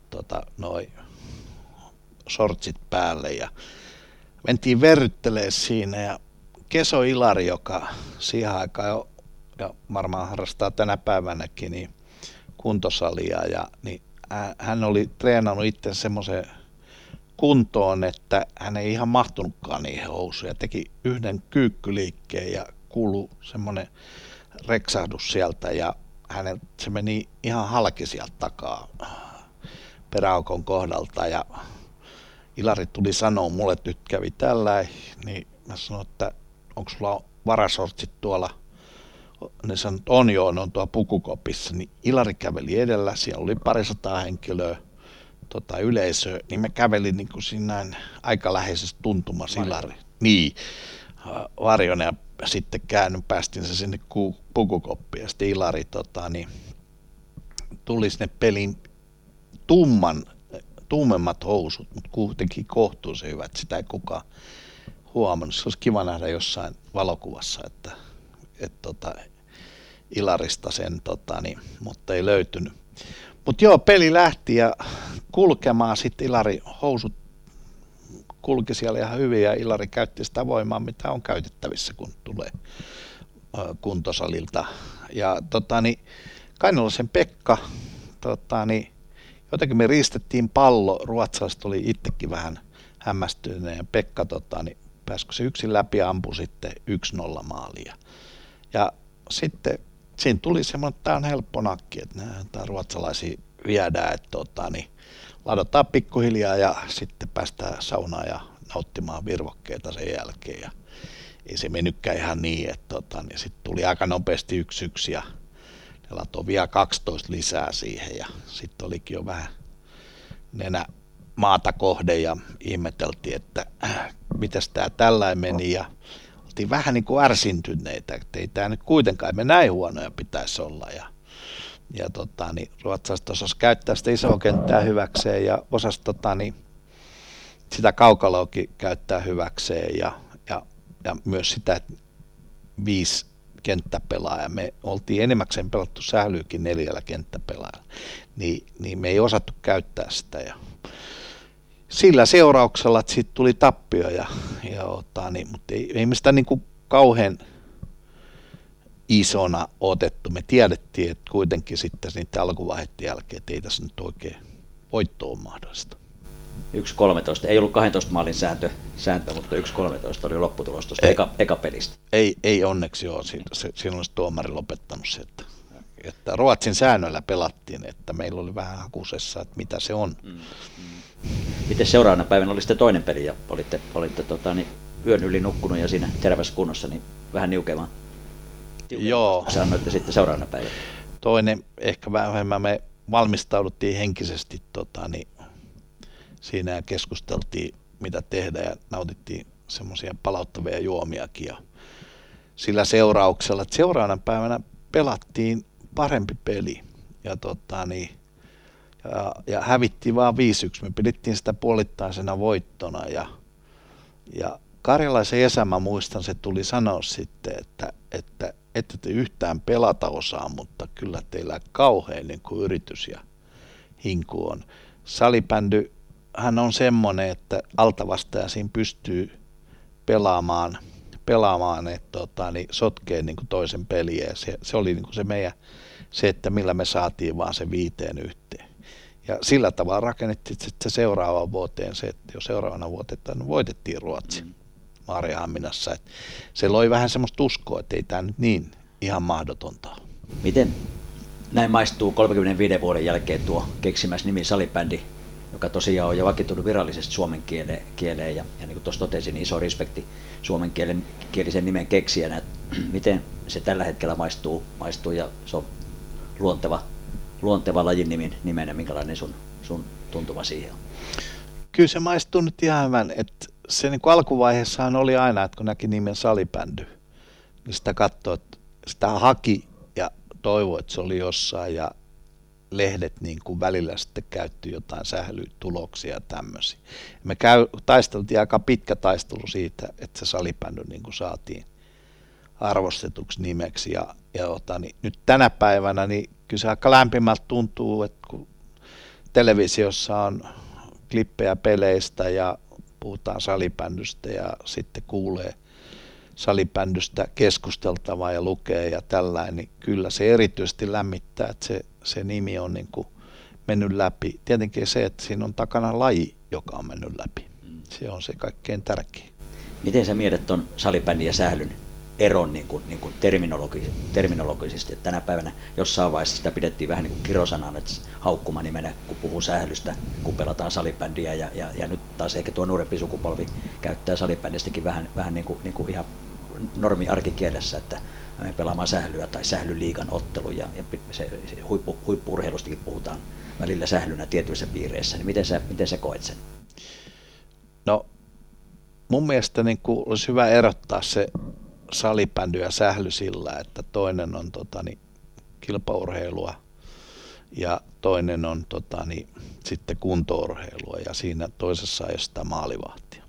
tota, noi sortsit päälle ja mentiin verryttelee siinä ja Keso Ilari, joka siihen aikaan jo, ja varmaan harrastaa tänä päivänäkin, niin kuntosalia ja niin hän oli treenannut itse semmoisen kuntoon, että hän ei ihan mahtunutkaan niihin housuja. Teki yhden kyykkyliikkeen ja kuulu semmoinen reksahdus sieltä ja hänen, se meni ihan halki sieltä takaa peräaukon kohdalta ja Ilari tuli sanoa mulle, että nyt kävi tällä, niin mä sanoin, että onko sulla varasortsit tuolla? Ne sanoi, että on joo, ne on tuo pukukopissa, niin Ilari käveli edellä, siellä oli parisataa henkilöä tota, yleisöä, niin me kävelin niin kuin siinä aika läheisessä tuntumassa Ilari. Niin, varjon ja sitten käännyn, päästin se sinne ku, pukukoppiin ja sitten Ilari tota, niin, tuli sinne pelin tumman, tummemmat housut, mutta kuitenkin kohtuullisen hyvät, sitä ei kukaan huomannut. Se olisi kiva nähdä jossain valokuvassa, että, että tota, Ilarista sen, tota, niin, mutta ei löytynyt. Mutta joo, peli lähti ja kulkemaan sitten Ilari housut kulki siellä ihan hyvin ja Ilari käytti sitä voimaa, mitä on käytettävissä, kun tulee kuntosalilta. Ja tota, niin, Kainalaisen Pekka, tota, niin, jotenkin me riistettiin pallo, ruotsalaiset oli itsekin vähän hämmästyneen ja Pekka tota, niin, pääsikö se yksin läpi ja ampui sitten 1-0 maalia. Ja sitten siinä tuli semmoinen, että tämä on helppo nakki, että tämä ruotsalaisia viedään, että tota, niin, ladataan pikkuhiljaa ja sitten päästään saunaan ja nauttimaan virvokkeita sen jälkeen. Ja ei se mennytkään ihan niin, että tota, niin sitten tuli aika nopeasti yksi yksi ja ne latoi vielä 12 lisää siihen ja sitten olikin jo vähän nenä maata kohde ja ihmeteltiin, että äh, mitäs tämä tällainen meni ja oltiin vähän niin kuin ärsyntyneitä, että ei tämä nyt kuitenkaan me näin huonoja pitäisi olla ja ja tota, niin ruotsalaiset osasi käyttää sitä isoa kenttää hyväkseen ja osasi tota, niin, sitä kaukaloakin käyttää hyväkseen ja, ja, ja myös sitä, että viisi kenttäpelaajaa. Me oltiin enemmäkseen pelattu sählyykin neljällä kenttäpelaajalla, niin, niin me ei osattu käyttää sitä. Ja sillä seurauksella, että siitä tuli tappio, ja, ja ota, niin, mutta ei, ei me sitä niin kuin kauhean isona otettu. Me tiedettiin, että kuitenkin sitten niiden alkuvaiheiden jälkeen, että ei tässä nyt oikein voitto ole mahdollista. 1-13. Ei ollut 12 maalin sääntö, sääntö mutta 1-13 oli lopputulos tuosta eka, eka pelistä. Ei, ei onneksi ole. Siinä olisi tuomari lopettanut se, että, että Ruotsin säännöillä pelattiin, että meillä oli vähän hakusessa, että mitä se on. Mm, mm. Miten seuraavana päivänä oli sitten toinen peli ja olitte, olitte tota, niin, yön yli nukkunut ja siinä terävässä kunnossa, niin vähän niukemaan Joo. Sanoitte sitten seuraavana päivänä. Toinen, ehkä vähemmän me valmistauduttiin henkisesti tota, niin siinä keskusteltiin, mitä tehdä ja nautittiin semmoisia palauttavia juomiakin. Ja sillä seurauksella, että seuraavana päivänä pelattiin parempi peli ja, tota, niin, ja, ja hävittiin vaan 5-1. Me pidettiin sitä puolittaisena voittona ja, ja Karjalaisen Esa, mä muistan, se tuli sanoa sitten, että, että ette te yhtään pelata osaa, mutta kyllä teillä kauhean niin kuin yritys ja hinku on. Salibändy, hän on semmoinen, että altavastaja siinä pystyy pelaamaan, pelaamaan että tota, niin sotkee niin kuin toisen peliä. Ja se, se oli niin kuin se meidän, se, että millä me saatiin vaan se viiteen yhteen. Ja sillä tavalla rakennettiin sitten se seuraavaan vuoteen se, että jo seuraavana vuotena voitettiin Ruotsi mm. Maariahaminassa. Se loi vähän semmoista uskoa, että ei tämä nyt niin ihan mahdotonta Miten näin maistuu 35 vuoden jälkeen tuo keksimäs nimi salibändi, joka tosiaan on jo vakitunut virallisesti suomen kieleen, kieleen ja, ja niin kuin tuossa totesin, niin iso respekti suomen kielen, kielisen nimen keksijänä. Miten se tällä hetkellä maistuu, maistuu ja se on luonteva, luonteva lajin nimen, nimenä, minkälainen sun, sun tuntuma siihen on? Kyllä se maistuu nyt ihan hyvän, että se niin kuin alkuvaiheessahan oli aina, että kun näki nimen salibändy, niin sitä katsoi, että sitä haki toivoi, että se oli jossain ja lehdet niin kuin välillä sitten käytti jotain sählytuloksia ja tämmöisiä. Me käy, taisteltiin aika pitkä taistelu siitä, että se salibändy niin kuin saatiin arvostetuksi nimeksi. Ja, ja ota, niin nyt tänä päivänä niin kyllä se aika lämpimältä tuntuu, että kun televisiossa on klippejä peleistä ja puhutaan salibändystä ja sitten kuulee – salibändystä keskusteltavaa ja lukee ja tällainen, niin kyllä se erityisesti lämmittää, että se, se nimi on niin kuin mennyt läpi. Tietenkin se, että siinä on takana laji, joka on mennyt läpi. Se on se kaikkein tärkein. Miten sä mietit tuon salibändin ja sählyn eron niin kuin, niin kuin terminologi, terminologisesti. Että tänä päivänä jossain vaiheessa sitä pidettiin vähän niin kuin kirosanan, että haukkuma nimenä, kun puhuu sählystä, kun pelataan salibändiä. Ja, ja, ja, nyt taas ehkä tuo nuorempi sukupolvi käyttää salibändistäkin vähän, vähän niin kuin, niin kuin ihan normi arkikielessä, että me pelaamaan sählyä tai sählyliigan ottelu ja, ja se, se huippu, huippurheilustakin puhutaan välillä sählynä tietyissä piireissä, niin miten sä, miten sä koet sen? No mun mielestä niin kuin olisi hyvä erottaa se salibändy ja sähly sillä, että toinen on tota, niin, kilpaurheilua ja toinen on tota, niin, sitten kuntourheilua ja siinä toisessa ei ole sitä maalivahtia.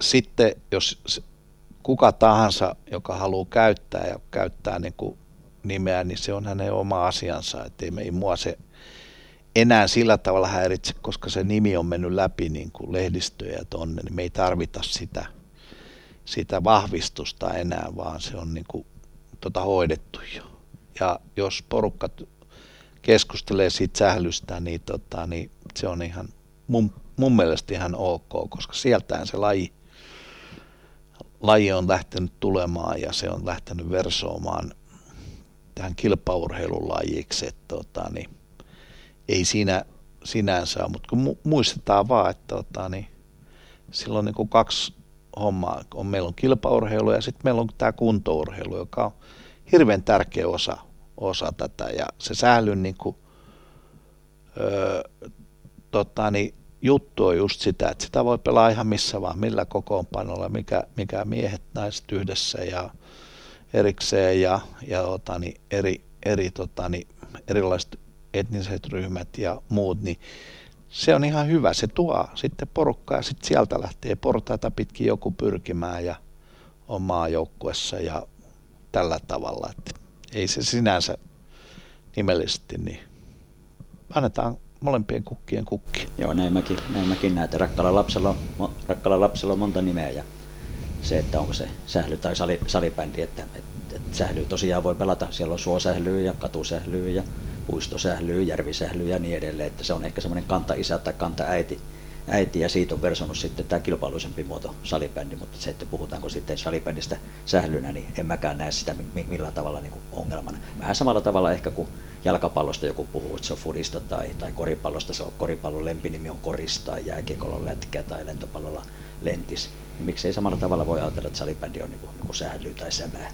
Sitten jos kuka tahansa, joka haluaa käyttää ja käyttää niin kuin nimeä, niin se on hänen oma asiansa. Että ei, ei mua se enää sillä tavalla häiritse, koska se nimi on mennyt läpi niin kuin lehdistöjä tonne, niin me ei tarvita sitä, sitä vahvistusta enää, vaan se on niin kuin, tota hoidettu jo. Ja jos porukka keskustelee siitä sählystä, niin, tota, niin se on ihan mun, mun mielestä ihan ok, koska sieltään se laji laji on lähtenyt tulemaan ja se on lähtenyt versoamaan tähän kilpaurheilulajiksi, että tota, niin, ei siinä sinänsä ole, mutta kun muistetaan vaan, että tota, niin, silloin niin kuin kaksi hommaa, on, meillä on kilpaurheilu ja sitten meillä on tämä kuntourheilu, joka on hirveän tärkeä osa, osa tätä. Ja se sählyn niin kuin, öö, tota, niin, juttu on just sitä, että sitä voi pelaa ihan missä vaan, millä kokoonpanolla, mikä, mikä miehet, naiset yhdessä ja erikseen ja, ja otani, eri, eri totani, erilaiset etniset ryhmät ja muut, niin se on ihan hyvä. Se tuo sitten porukkaa ja sitten sieltä lähtee portaita pitkin joku pyrkimään ja omaa joukkuessa ja tällä tavalla. Että ei se sinänsä nimellisesti, niin annetaan molempien kukkien kukki. Joo, näin mäkin, näin mäkin näen, että rakkaalla lapsella, on, rakkaalla lapsella on monta nimeä ja se, että onko se sähly tai sali, salibändi, että, että, että sähly tosiaan voi pelata, siellä on suosählyä ja katusählyä ja puistosählyä, järvisählyä ja niin edelleen, että se on ehkä semmoinen kanta-isä tai kanta-äiti, äiti ja siitä on versonut sitten tämä kilpailuisempi muoto salibändi, mutta se, että puhutaanko sitten salibändistä sählynä, niin en mäkään näe sitä millään tavalla niin kuin ongelmana. Vähän samalla tavalla ehkä kuin jalkapallosta joku puhuu, että se on fudista tai, tai koripallosta, se on koripallon lempinimi on korista tai jääkiekolla lätkä tai lentopallolla lentis. Niin miksei samalla tavalla voi ajatella, että salibändi on niin kuin, niin kuin sähly tai sämää?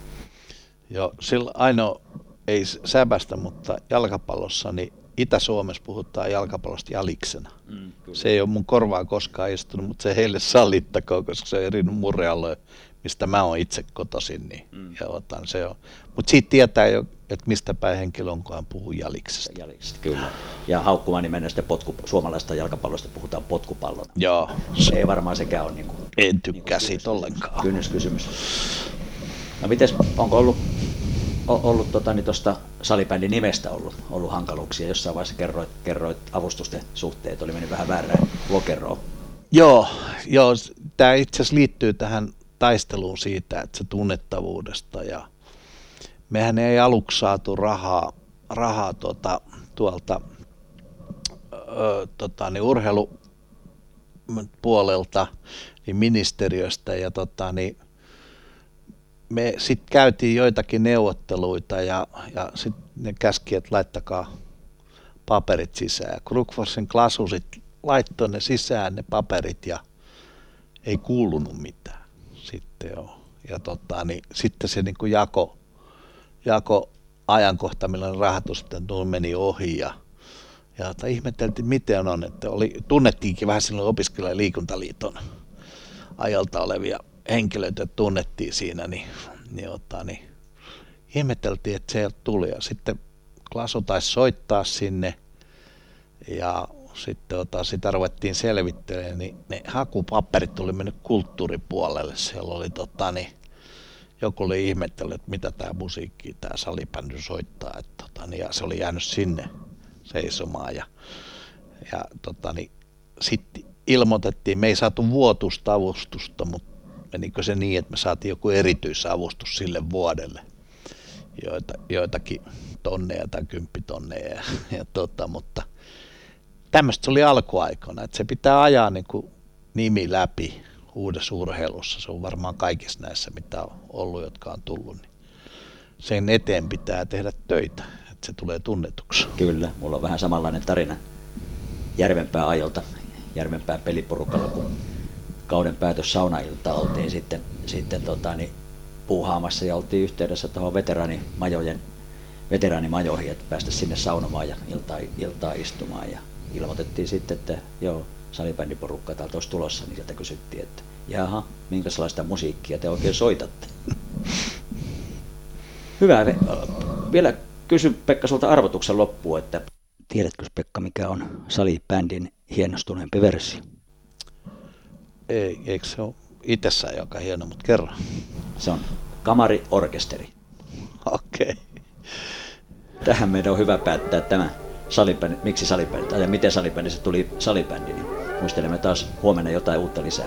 Joo, sillä ainoa ei säbästä, mutta jalkapallossa niin Itä-Suomessa puhutaan jalkapallosta jaliksena. Mm, se ei ole mun korvaa koskaan istunut, mutta se heille sallittakoon, koska se on eri murrealue, mistä mä oon itse kotoisin. Niin, mm. ja otan, se on. Mutta siitä tietää jo, että mistä päin henkilö on, kun hän puhuu jaliksesta. Jaliksesta, kyllä. Ja haukkumaan nimellä sitten potku, suomalaista jalkapallosta puhutaan potkupallon. Joo. Se ei varmaan sekään ole niin kuin, En tykkää niin siitä ollenkaan. Kynnyskysymys. No mites, onko ollut ollut tota, niin tuosta salibändin nimestä ollut, ollut hankaluuksia. Jossain vaiheessa kerroit, kerroit avustusten suhteet, oli mennyt vähän väärään lokeroon. Joo, joo tämä itse asiassa liittyy tähän taisteluun siitä, että se tunnettavuudesta ja mehän ei aluksi saatu rahaa, rahaa tuota, tuolta ö, tota, niin urheilupuolelta, niin ministeriöstä ja tota, niin me sitten käytiin joitakin neuvotteluita ja, ja sitten ne käski, että laittakaa paperit sisään. Krukforsin klasu sitten laittoi ne sisään ne paperit ja ei kuulunut mitään sitten joo. Ja tota, niin sitten se niin kuin jako, jako ajankohta, milloin rahoitus sitten meni ohi ja, ja tota, ihmeteltiin, miten on, että oli, tunnettiinkin vähän silloin opiskelija liikuntaliiton ajalta olevia henkilöitä tunnettiin siinä, niin, niin, ota, niin ihmeteltiin, että se tuli. Ja sitten Klasu taisi soittaa sinne ja sitten ota, sitä ruvettiin selvittelemään, niin ne hakupaperit oli mennyt kulttuuripuolelle. Siellä oli tota, niin, joku oli ihmetellyt, että mitä tämä musiikki, tämä salibändy soittaa. Että, tota, niin, ja se oli jäänyt sinne seisomaan. Ja, ja tota, niin, sitten ilmoitettiin, me ei saatu vuotusta avustusta, mutta menikö se niin, että me saatiin joku erityisavustus sille vuodelle, joita, joitakin tonneja tai kymppitonneja, ja, ja tota, mutta tämmöistä se oli alkuaikana, että se pitää ajaa niin kuin nimi läpi uudessa urheilussa, se on varmaan kaikissa näissä, mitä on ollut, jotka on tullut, niin sen eteen pitää tehdä töitä, että se tulee tunnetuksi. Kyllä, mulla on vähän samanlainen tarina Järvenpää ajolta, Järvenpää peliporukalla, kun kauden päätös saunailta oltiin sitten, sitten tota, niin puuhaamassa ja oltiin yhteydessä tuohon veteraanimajojen veteraanimajoihin, että päästä sinne saunomaan ja iltaa, iltaa istumaan. Ja ilmoitettiin sitten, että joo, salibändiporukka täältä olisi tulossa, niin sieltä kysyttiin, että jaha, minkälaista musiikkia te oikein soitatte? Hyvä. Vielä kysyn Pekka sulta arvotuksen loppuun, että tiedätkö Pekka, mikä on salibändin hienostuneempi versio? Ei, eikö se ole itsessään joka hieno, mutta kerro. Se on kamariorkesteri. Okei. Okay. Tähän meidän on hyvä päättää tämä salibändi, miksi salibändi, ja miten se tuli salibändi, niin muistelemme taas huomenna jotain uutta lisää.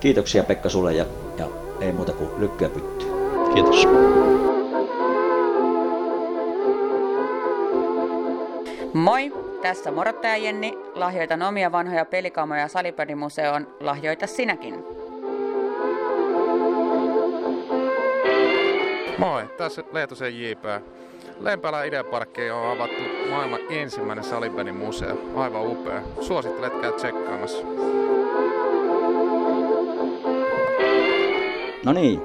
Kiitoksia Pekka sulle ja, ja ei muuta kuin lykkyä pyttyy. Kiitos. Moi, tässä morottaja Jenni. Lahjoitan omia vanhoja pelikamoja Salibändimuseoon. Lahjoita sinäkin. Moi, tässä Leetosen J.P. Lempälä Ideaparkki on avattu maailman ensimmäinen salibändin museo. Aivan upea. Suosittelen, että käy tsekkaamassa. No niin,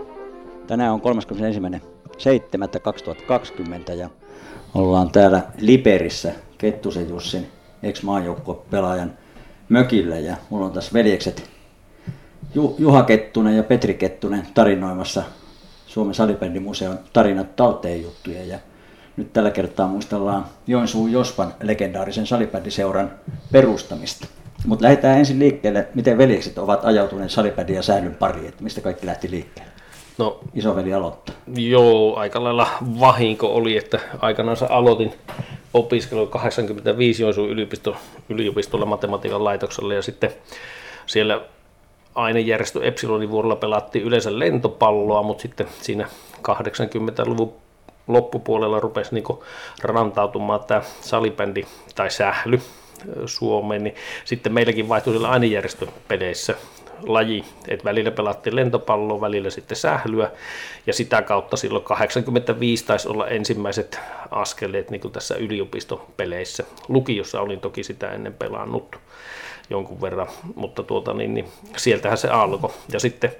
tänään on 31.7.2020 ja ollaan täällä Liberissä Kettusen Jussin ex-maajoukko-pelaajan mökillä ja mulla on tässä veljekset Juha Kettunen ja Petri Kettunen tarinoimassa Suomen salibändimuseon tarinat talteen juttuja ja nyt tällä kertaa muistellaan Joensuun Jospan legendaarisen salibändiseuran perustamista. Mutta lähdetään ensin liikkeelle, miten veljekset ovat ajautuneet salibändin ja säännön pariin, että mistä kaikki lähti liikkeelle. No, Isoveli aloittaa. Joo, aika lailla vahinko oli, että aikanaan aloitin opiskelu 85 Joensuun yliopisto, yliopistolla matematiikan laitoksella ja sitten siellä ainejärjestö Epsilonin vuorolla pelattiin yleensä lentopalloa, mutta sitten siinä 80-luvun loppupuolella rupesi niin rantautumaan tämä salibändi tai sähly Suomeen, niin sitten meilläkin vaihtui siellä ainejärjestöpeleissä laji, että välillä pelattiin lentopalloa, välillä sitten sählyä, ja sitä kautta silloin 85 taisi olla ensimmäiset askeleet niin kuin tässä yliopistopeleissä. Lukiossa olin toki sitä ennen pelannut jonkun verran, mutta tuota, niin, niin, sieltähän se alkoi. Ja sitten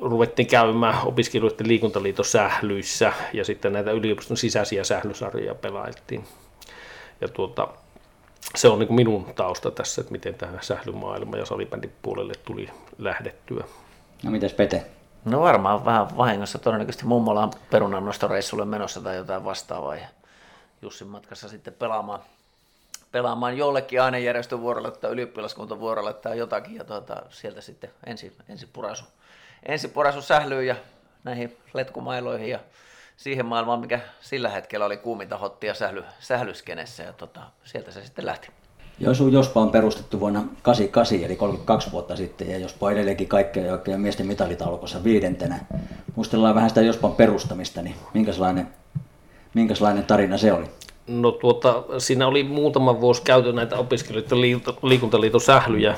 ruvettiin käymään opiskelijoiden liikuntaliiton sählyissä ja sitten näitä yliopiston sisäisiä sählysarjoja pelailtiin. Ja tuota, se on niin kuin minun tausta tässä, että miten tähän sählymaailma ja salibändin puolelle tuli lähdettyä. No mitäs Pete? No varmaan vähän vahingossa todennäköisesti mummolaan perunannostoreissulle menossa tai jotain vastaavaa ja Jussin matkassa sitten pelaamaan, pelaamaan jollekin ainejärjestövuorolle tai ylioppilaskuntavuorolle tai jotakin ja tuota, sieltä sitten ensi, ensi purasu ensin porasu sählyyn ja näihin letkumailoihin ja siihen maailmaan, mikä sillä hetkellä oli kuuminta hottia sähly, sählyskenessä ja tota, sieltä se sitten lähti. Joensuun Jospa on perustettu vuonna 88 eli 32 vuotta sitten ja Jospa on edelleenkin kaikkea oikein miesten mitalitaulukossa viidentenä. Muistellaan vähän sitä Jospan perustamista, niin minkälainen, minkälainen tarina se oli? No tuota, siinä oli muutama vuosi käyty näitä opiskelijoiden liikuntaliiton sählyjä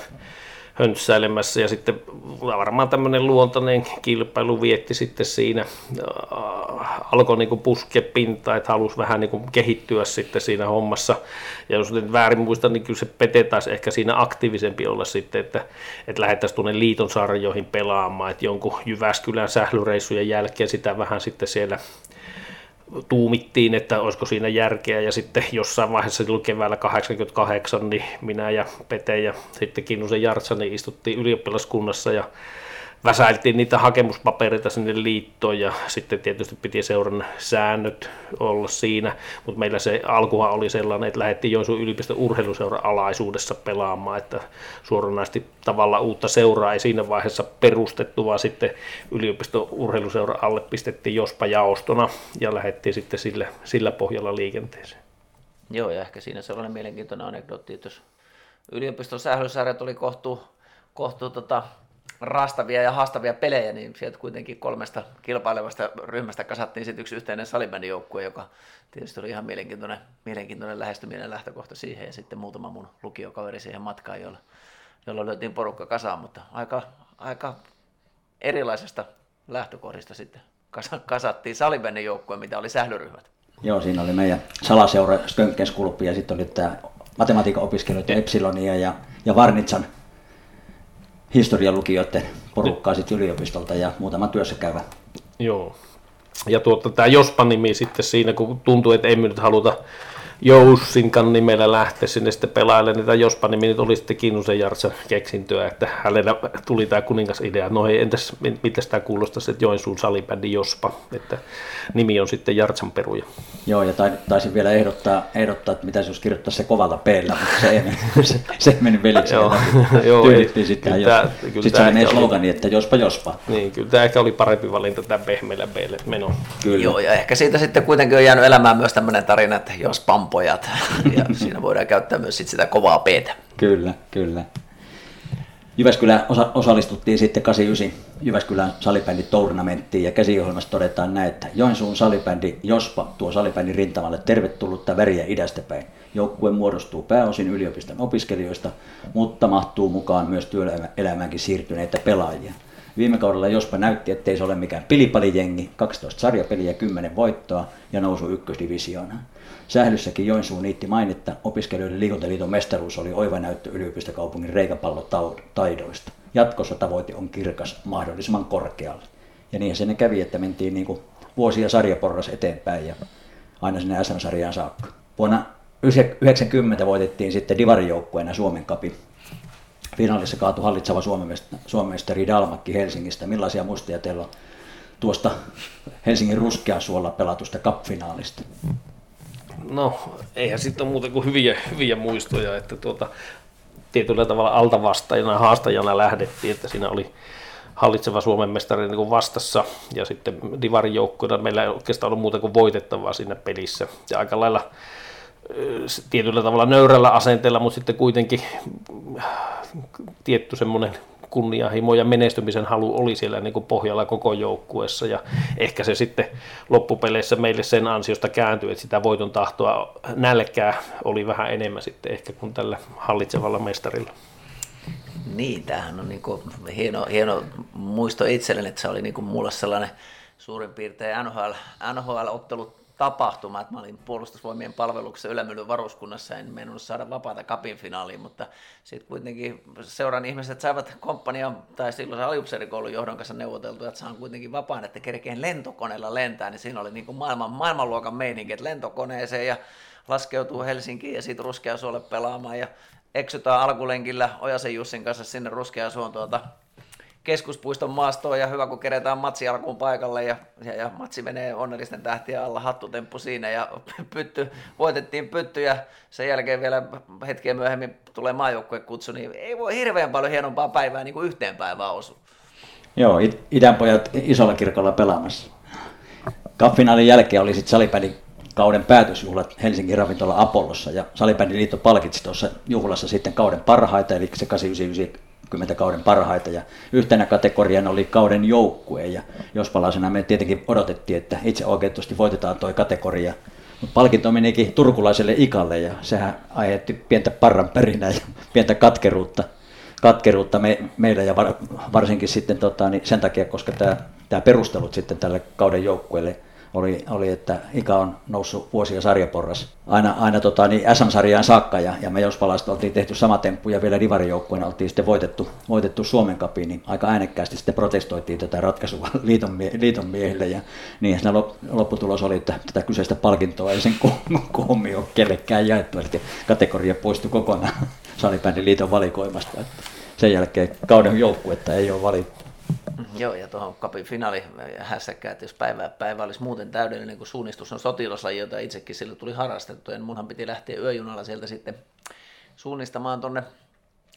höntsäilemässä ja sitten varmaan tämmöinen luontainen kilpailu vietti sitten siinä, äh, alkoi niin puske pintaa, että halusi vähän niin kehittyä sitten siinä hommassa. Ja jos nyt väärin muistan, niin kyllä se Pete taisi ehkä siinä aktiivisempi olla sitten, että, että lähdettäisiin tuonne liiton sarjoihin pelaamaan, että jonkun Jyväskylän sählyreissujen jälkeen sitä vähän sitten siellä tuumittiin, että olisiko siinä järkeä, ja sitten jossain vaiheessa silloin keväällä 88, niin minä ja Pete ja sitten Kinnusen Jartsa, niin istuttiin ylioppilaskunnassa ja väsäiltiin niitä hakemuspapereita sinne liittoon ja sitten tietysti piti seuran säännöt olla siinä, mutta meillä se alkuhan oli sellainen, että lähdettiin Joensuun yliopiston urheiluseuran alaisuudessa pelaamaan, että suoranaisesti tavalla uutta seuraa ei siinä vaiheessa perustettu, vaan sitten yliopiston urheiluseuran alle pistettiin jospa jaostona ja lähdettiin sitten sillä, sillä pohjalla liikenteeseen. Joo, ja ehkä siinä sellainen mielenkiintoinen anekdootti, että jos yliopiston sählysarjat oli kohtu, kohtu tota, rastavia ja haastavia pelejä, niin sieltä kuitenkin kolmesta kilpailevasta ryhmästä kasattiin sitten yksi yhteinen salibändijoukkue, joka tietysti oli ihan mielenkiintoinen, mielenkiintoinen lähestyminen lähtökohta siihen ja sitten muutama mun lukiokaveri siihen matkaan, jolla, jolla löytiin porukka kasaan, mutta aika, aika erilaisesta lähtökohdista sitten kasattiin salibändin joukkue, mitä oli sählyryhmät. Joo, siinä oli meidän salaseura Skönkkenskulppi ja sitten oli tämä matematiikan opiskelijoita Epsilonia ja, ja Varnitsan historian lukijoiden porukkaa sitten yliopistolta ja muutama työssä käyvä. Joo. Ja tuota, tämä Jospa-nimi sitten siinä, kun tuntuu, että ei me nyt haluta Joussinkan nimellä lähteä sinne sitten pelaajalle, niin tämä Jospa nimi nyt oli sitten Kinnusen Jartsan keksintöä, että hänellä tuli tämä kuningasidea. No ei, entäs mitä tämä kuulostaisi, että Joensuun salibändi Jospa, että nimi on sitten Jartsan peruja. Joo, ja taisin vielä ehdottaa, ehdottaa että mitä jos kirjoittaa se kovalla p mutta se ei mennyt, se, se ei mennyt veliksi. joo, joo, Tyydyttiin sitten. Sitten se oli meidän slogani, että Jospa Jospa. Niin, kyllä tämä ehkä oli parempi valinta tämä pehmeällä b meno. Kyllä. Joo, ja ehkä siitä sitten kuitenkin on jäänyt elämään myös tämmöinen tarina, että Jospa pojat. Ja siinä voidaan käyttää myös sit sitä kovaa peetä. Kyllä, kyllä. Jyväskylä osa- osallistuttiin sitten 89 Jyväskylän salibänditournamenttiin ja käsiohjelmassa todetaan näin, että Joensuun salibändi Jospa tuo salibändin rintamalle tervetullutta väriä idästä päin. Joukkue muodostuu pääosin yliopiston opiskelijoista, mutta mahtuu mukaan myös työelämäänkin siirtyneitä pelaajia. Viime kaudella Jospa näytti, ettei se ole mikään pilipalijengi, 12 sarjapeliä, 10 voittoa ja nousu ykkösdivisioonaan. Sählyssäkin Joensuun niitti mainetta, opiskelijoiden liikuntaliiton mestaruus oli oiva näyttö yliopistokaupungin reikäpallotaidoista. Jatkossa tavoite on kirkas mahdollisimman korkealle. Ja niin se kävi, että mentiin niin kuin vuosia sarjaporras eteenpäin ja aina sinne SM-sarjaan saakka. Vuonna 1990 voitettiin sitten divarijoukkueena Suomen kapi. Finaalissa kaatui hallitseva Suomen mestari Dalmakki Helsingistä. Millaisia muistoja teillä on tuosta Helsingin ruskeasuolla pelatusta cup-finaalista? No, eihän sitten ole muuta kuin hyviä, hyviä muistoja, että tuota, tietyllä tavalla altavastaajana ja haastajana lähdettiin, että siinä oli hallitseva Suomen mestari niin kuin vastassa ja sitten Divarin joukkoina meillä ei oikeastaan ollut muuta kuin voitettavaa siinä pelissä. Ja aika lailla tietyllä tavalla nöyrällä asenteella, mutta sitten kuitenkin tietty semmoinen kunnianhimo ja menestymisen halu oli siellä niin kuin pohjalla koko joukkueessa ja ehkä se sitten loppupeleissä meille sen ansiosta kääntyi, että sitä voiton tahtoa nälkää oli vähän enemmän sitten ehkä kuin tällä hallitsevalla mestarilla. Niin, tämähän on niin kuin hieno, hieno muisto itselleni, että se oli niin kuin mulle sellainen suurin piirtein NHL, NHL-ottelut tapahtuma, että mä olin puolustusvoimien palveluksessa Ylämylyn varuskunnassa, en mennyt saada vapaata kapin finaaliin, mutta sitten kuitenkin seuran ihmiset saivat komppania tai silloin se aliupseerikoulun johdon kanssa neuvoteltu, että saan kuitenkin vapaan, että kerkeen lentokoneella lentää, niin siinä oli niin kuin maailman, maailmanluokan meininki, että lentokoneeseen ja laskeutuu Helsinkiin ja siitä Ruskeasuolle pelaamaan ja eksytään alkulenkillä Ojasen Jussin kanssa sinne Ruskeasuon tuota keskuspuiston maastoon ja hyvä kun keretään matsi alkuun paikalle ja, ja, ja matsi menee onnellisten tähtien alla, hattutemppu siinä ja pytty, voitettiin pytty ja sen jälkeen vielä hetkeä myöhemmin tulee kutsu, niin ei voi hirveän paljon hienompaa päivää niin kuin yhteen päivään osu. Joo, it, idänpojat isolla kirkolla pelaamassa. Kapfinaalin jälkeen oli sitten salibändin kauden päätösjuhlat Helsingin ravintola Apollossa ja Salibändiliitto palkitsi tuossa juhlassa sitten kauden parhaita, eli se 899 20 kauden parhaita ja yhtenä kategoriana oli kauden joukkue. Ja jos palasena me tietenkin odotettiin, että itse oikeutusti voitetaan tuo kategoria. Mutta palkinto menikin turkulaiselle Ikalle ja sehän aiheutti pientä parran perinää ja pientä katkeruutta, katkeruutta me, meillä ja var, varsinkin sitten tota, niin sen takia, koska tämä perustelut sitten tälle kauden joukkueelle – oli, oli, että Ika on noussut vuosia sarjaporras aina, aina tota, niin SM-sarjaan saakka ja, ja me Jospalasta oltiin tehty sama temppu ja vielä divarijoukkueena oltiin sitten voitettu, voitettu Suomen kapiin, niin aika äänekkäästi sitten protestoitiin tätä ratkaisua liiton, mie, liiton miehille ja niin siinä lopputulos oli, että tätä kyseistä palkintoa ei sen koommi ole kellekään jaettu, eli kategoria poistui kokonaan salibändin liiton valikoimasta. Sen jälkeen kauden joukkuetta ei ole valittu. Joo, ja tuohon kapin finaali hässäkkää, että jos päivä, päivä olisi muuten täydellinen, kun suunnistus on sotilaslaji, jota itsekin sillä tuli harrastettu, ja munhan piti lähteä yöjunalla sieltä sitten suunnistamaan tuonne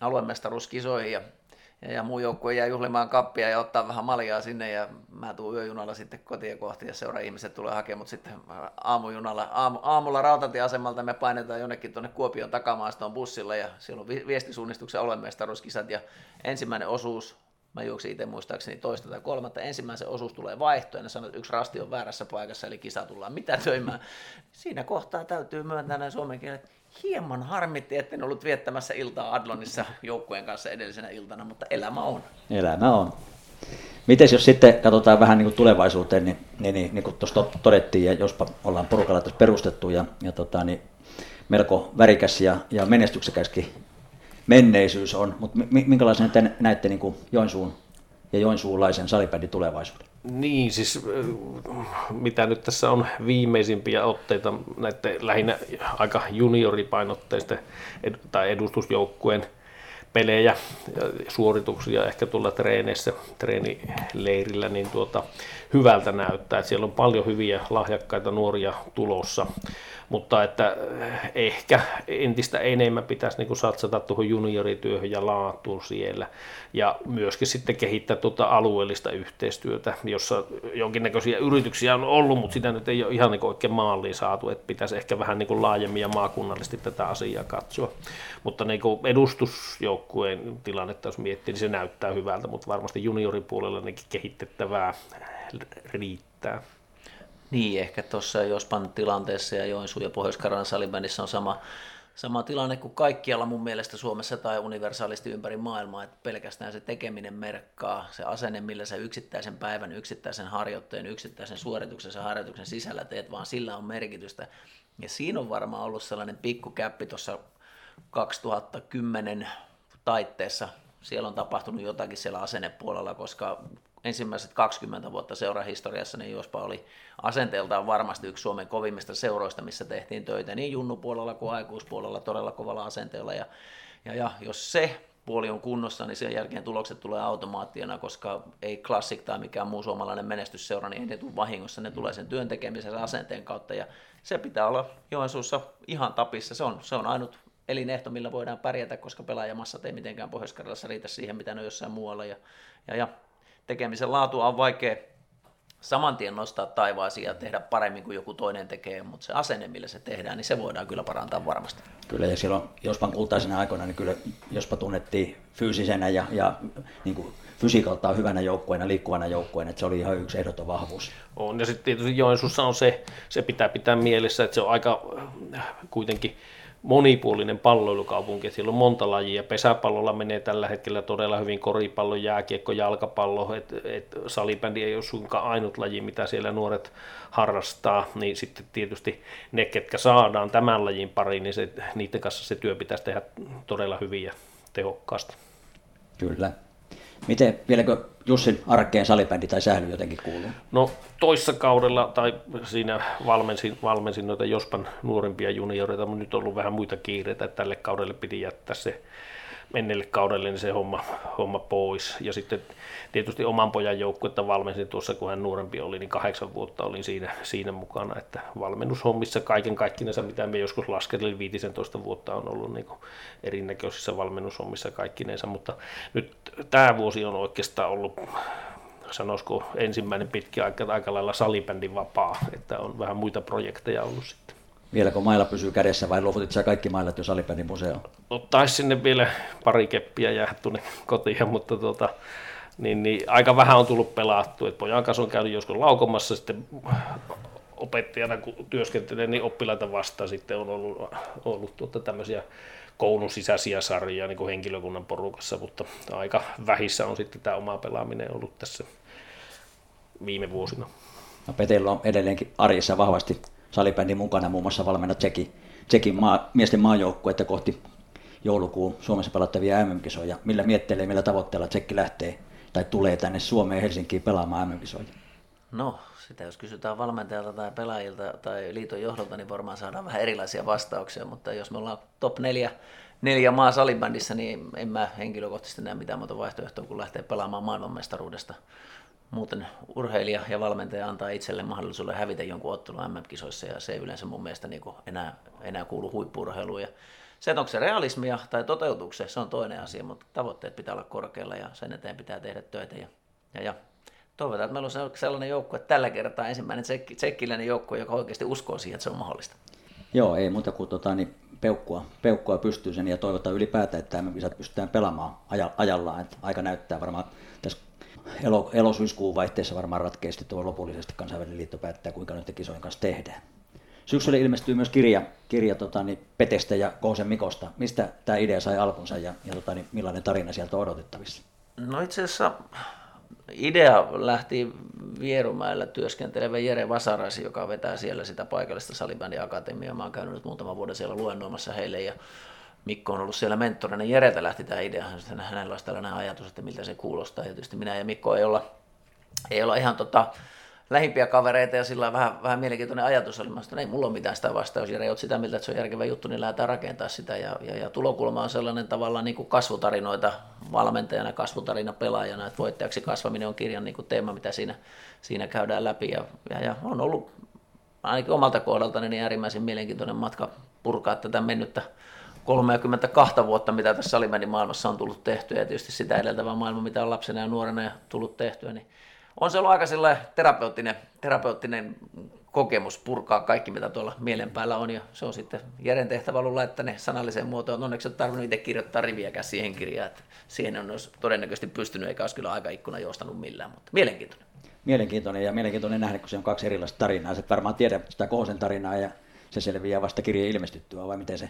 aluemestaruuskisoihin, ja, ja, ja muu joukkue jää juhlimaan kappia ja ottaa vähän maljaa sinne, ja mä tuun yöjunalla sitten kotiin kohti, ja seura ihmiset tulee hakemaan mut sitten aamujunalla, aamu, aamulla rautatieasemalta me painetaan jonnekin tuonne Kuopion takamaastoon bussilla, ja siellä on viestisuunnistuksen aluemestaruuskisat, ja ensimmäinen osuus Mä juoksin itse muistaakseni toista tai kolmatta. Ensimmäisen osuus tulee vaihto ja ne sanoo, että yksi rasti on väärässä paikassa, eli kisa tullaan mitä töimään. Siinä kohtaa täytyy myöntää näin suomen kielen, että hieman harmitti, etten ollut viettämässä iltaa Adlonissa joukkueen kanssa edellisenä iltana, mutta elämä on. Elämä on. Miten jos sitten katsotaan vähän niin kuin tulevaisuuteen, niin, niin, niin, niin kuin tuossa todettiin, ja jospa ollaan porukalla tässä perustettu, ja, ja tota, niin melko värikäs ja, ja menestyksekäskin menneisyys on, mutta minkälaisen te näette niin kuin Joensuun ja joensuulaisen salibändin tulevaisuuden? Niin, siis mitä nyt tässä on viimeisimpiä otteita näiden lähinnä aika junioripainotteisten ed- tai edustusjoukkueen pelejä ja suorituksia ehkä tulla treeneissä, treenileirillä, niin tuota, hyvältä näyttää, että siellä on paljon hyviä lahjakkaita nuoria tulossa mutta että eh, ehkä entistä enemmän pitäisi niin kuin satsata tuohon juniorityöhön ja laatuun siellä ja myöskin sitten kehittää tuota alueellista yhteistyötä, jossa jonkinnäköisiä yrityksiä on ollut, mutta sitä nyt ei ole ihan niin oikein maaliin saatu, että pitäisi ehkä vähän niin kuin laajemmin ja maakunnallisesti tätä asiaa katsoa. Mutta niin kuin edustusjoukkueen tilannetta, jos miettii, niin se näyttää hyvältä, mutta varmasti junioripuolella kehitettävää riittää. Niin, ehkä tuossa Jospan tilanteessa ja Joensuun ja Pohjois-Karjalan salibändissä on sama, sama tilanne kuin kaikkialla mun mielestä Suomessa tai universaalisti ympäri maailmaa, että pelkästään se tekeminen merkkaa, se asenne, millä sä yksittäisen päivän, yksittäisen harjoitteen, yksittäisen suorituksen, sen harjoituksen sisällä teet, vaan sillä on merkitystä. Ja siinä on varmaan ollut sellainen pikkukäppi tuossa 2010 taitteessa, siellä on tapahtunut jotakin siellä asennepuolella, koska ensimmäiset 20 vuotta seurahistoriassa, niin Jospa oli asenteeltaan varmasti yksi Suomen kovimmista seuroista, missä tehtiin töitä niin junnupuolella kuin aikuispuolella todella kovalla asenteella. Ja, ja, ja jos se puoli on kunnossa, niin sen jälkeen tulokset tulee automaattiona, koska ei Classic tai mikään muu suomalainen menestysseura, niin ei ne tule vahingossa, ne tulee sen työn tekemisen asenteen kautta, ja se pitää olla Joensuussa ihan tapissa, se on, se on ainut elinehto, millä voidaan pärjätä, koska pelaajamassa ei mitenkään pohjois riitä siihen, mitä ne on jossain muualla, ja, ja, ja tekemisen laatua on vaikea saman tien nostaa taivaasiin ja tehdä paremmin kuin joku toinen tekee, mutta se asenne, millä se tehdään, niin se voidaan kyllä parantaa varmasti. Kyllä, ja silloin Jospan kultaisena aikoina, niin kyllä Jospa tunnettiin fyysisenä ja, ja niin kuin fysiikaltaan hyvänä joukkueena, liikkuvana joukkueena, että se oli ihan yksi ehdoton vahvuus. On, ja sitten tietysti Joensuussa on se, se pitää pitää mielessä, että se on aika kuitenkin monipuolinen palloilukaupunki, siellä on monta lajia. Pesäpallolla menee tällä hetkellä todella hyvin koripallo, jääkiekko, jalkapallo, että et salibändi ei ole suinkaan ainut laji, mitä siellä nuoret harrastaa, niin sitten tietysti ne, ketkä saadaan tämän lajin pariin, niin se, niiden kanssa se työ pitäisi tehdä todella hyvin ja tehokkaasti. Kyllä. Miten, vieläkö Jussin arkeen salibändi tai sähly jotenkin kuuluu? No toissa kaudella tai siinä valmensin, valmensin noita Jospan nuorimpia junioreita, mutta nyt on ollut vähän muita kiireitä, että tälle kaudelle piti jättää se menneelle kaudelle niin se homma, homma pois. Ja sitten tietysti oman pojan joukkuetta valmensin tuossa, kun hän nuorempi oli, niin kahdeksan vuotta olin siinä, siinä mukana, että valmennushommissa kaiken kaikkinensa, mitä me joskus laskelin, 15 vuotta on ollut niin erinäköisissä valmennushommissa kaikkinensa, mutta nyt tämä vuosi on oikeastaan ollut sanoisiko ensimmäinen pitkä aika, aika lailla salibändin vapaa, että on vähän muita projekteja ollut sitten. Vieläkö mailla pysyy kädessä vai luovutit sä kaikki mailat jo salibändin museoon? No, taisi sinne vielä pari keppiä jää tuonne kotiin, mutta tuota, niin, niin, aika vähän on tullut pelattu. Et pojan kanssa on käynyt joskus laukomassa, sitten opettajana kun työskentelen, niin oppilaita vastaan sitten on ollut, ollut tuota tämmöisiä koulun sisäisiä sarjoja niin kuin henkilökunnan porukassa, mutta aika vähissä on sitten tämä oma pelaaminen ollut tässä viime vuosina. No Petellä on edelleenkin arjessa vahvasti salibändi mukana, muun muassa valmenna Tsekin, Tsekin maa, miesten maajoukkuetta kohti joulukuun Suomessa pelattavia MM-kisoja. Millä miettelee, millä tavoitteella Tsekki lähtee tai tulee tänne Suomeen Helsinkiin pelaamaan MM-kisoja? No, sitä jos kysytään valmentajalta tai pelaajilta tai liiton johdolta, niin varmaan saadaan vähän erilaisia vastauksia, mutta jos me ollaan top neljä, neljä maa salibändissä, niin en mä henkilökohtaisesti näe mitään muuta vaihtoehtoa kuin lähteä pelaamaan maailmanmestaruudesta. Muuten urheilija ja valmentaja antaa itselle mahdollisuuden hävitä jonkun ottelun MM-kisoissa ja se ei yleensä mun mielestä niin enää, enää kuulu huippuurheiluun. Ja se, onko se realismia tai toteutuuko se, se on toinen asia, mutta tavoitteet pitää olla korkealla ja sen eteen pitää tehdä töitä. Ja, ja, ja toivotaan, että meillä on sellainen joukko, että tällä kertaa ensimmäinen tsekki, tsekkiläinen joukko, joka oikeasti uskoo siihen, että se on mahdollista. Joo, ei muuta kuin tota, niin peukkua, peukkua pystyy sen ja toivotaan ylipäätään, että me pystytään pelaamaan ajallaan. Että aika näyttää varmaan tässä elo, elosyyskuun vaihteessa varmaan ratkeasti tuo lopullisesti kansainvälinen liitto päättää, kuinka nyt kisojen kanssa tehdään. Syksyllä ilmestyy myös kirja, kirja tota, niin Petestä ja Kousen Mikosta. Mistä tämä idea sai alkunsa ja, ja tota, niin millainen tarina sieltä on odotettavissa? No itse asiassa idea lähti Vierumäellä työskentelevä Jere Vasarasi, joka vetää siellä sitä paikallista salibändiakatemiaa. Mä oon käynyt nyt muutama vuoden siellä luennoimassa heille ja Mikko on ollut siellä mentorina. Jereltä lähti tämä idea, hänellä olisi tällainen ajatus, että miltä se kuulostaa. Ja tietysti minä ja Mikko ei olla, ei olla ihan tota, lähimpiä kavereita ja sillä vähän, vähän mielenkiintoinen ajatus. Oli, että ei mulla ole mitään sitä vastaa, jos Jere oot sitä mieltä, että se on järkevä juttu, niin lähdetään rakentaa sitä. Ja, ja, ja tulokulma on sellainen tavallaan niin kuin kasvutarinoita valmentajana, kasvutarina pelaajana, että voittajaksi kasvaminen on kirjan niin kuin teema, mitä siinä, siinä käydään läpi. Ja, ja, ja on ollut ainakin omalta kohdaltani niin äärimmäisen mielenkiintoinen matka purkaa tätä mennyttä 32 vuotta, mitä tässä salibändin maailmassa on tullut tehtyä ja tietysti sitä edeltävää maailma, mitä on lapsena ja nuorena ja tullut tehtyä, niin on se ollut aika terapeuttinen, terapeuttinen kokemus purkaa kaikki, mitä tuolla mielen päällä on, ja se on sitten Jeren tehtävä ollut laittaa ne sanalliseen muotoon. Onneksi on tarvinnut itse kirjoittaa riviäkään siihen kirjaan, että siihen on olisi todennäköisesti pystynyt, eikä olisi kyllä aikaikkuna joustanut millään, mutta mielenkiintoinen. Mielenkiintoinen ja mielenkiintoinen nähdä, kun se on kaksi erilaista tarinaa. Se varmaan tiedä sitä Koosen tarinaa ja se selviää vasta kirjeen ilmestyttyä, vai miten se,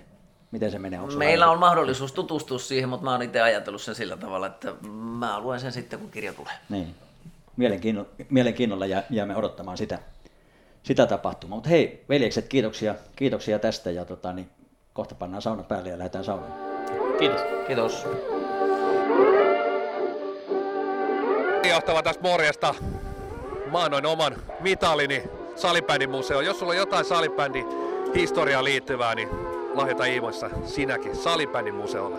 miten se menee? Onko Meillä on mahdollisuus tutustua siihen, mutta mä oon itse ajatellut sen sillä tavalla, että mä luen sen sitten, kun kirja tulee. Niin mielenkiinnolla, mielenkiinnolla jäämme odottamaan sitä, sitä tapahtumaa. Mutta hei, veljekset, kiitoksia, kiitoksia tästä ja tota, niin kohta pannaan sauna päälle ja lähdetään saunaan. Kiitos. Kiitos. Johtava tästä morjesta. Mä annoin oman mitalini salibändin museo. Jos sulla on jotain salibändin historiaan liittyvää, niin lahjoita Iimoissa sinäkin salibändin museolle.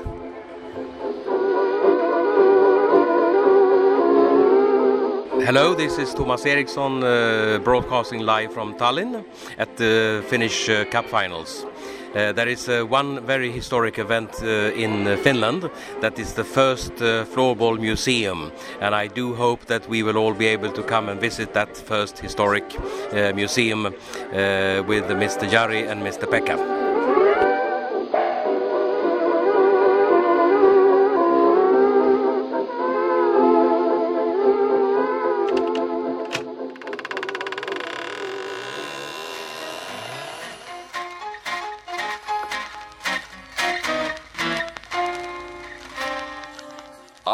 Hello, this is Thomas Eriksson uh, broadcasting live from Tallinn at the Finnish uh, Cup Finals. Uh, there is uh, one very historic event uh, in Finland that is the first uh, floorball museum, and I do hope that we will all be able to come and visit that first historic museum with Mr. Jari and Mr. Pekka.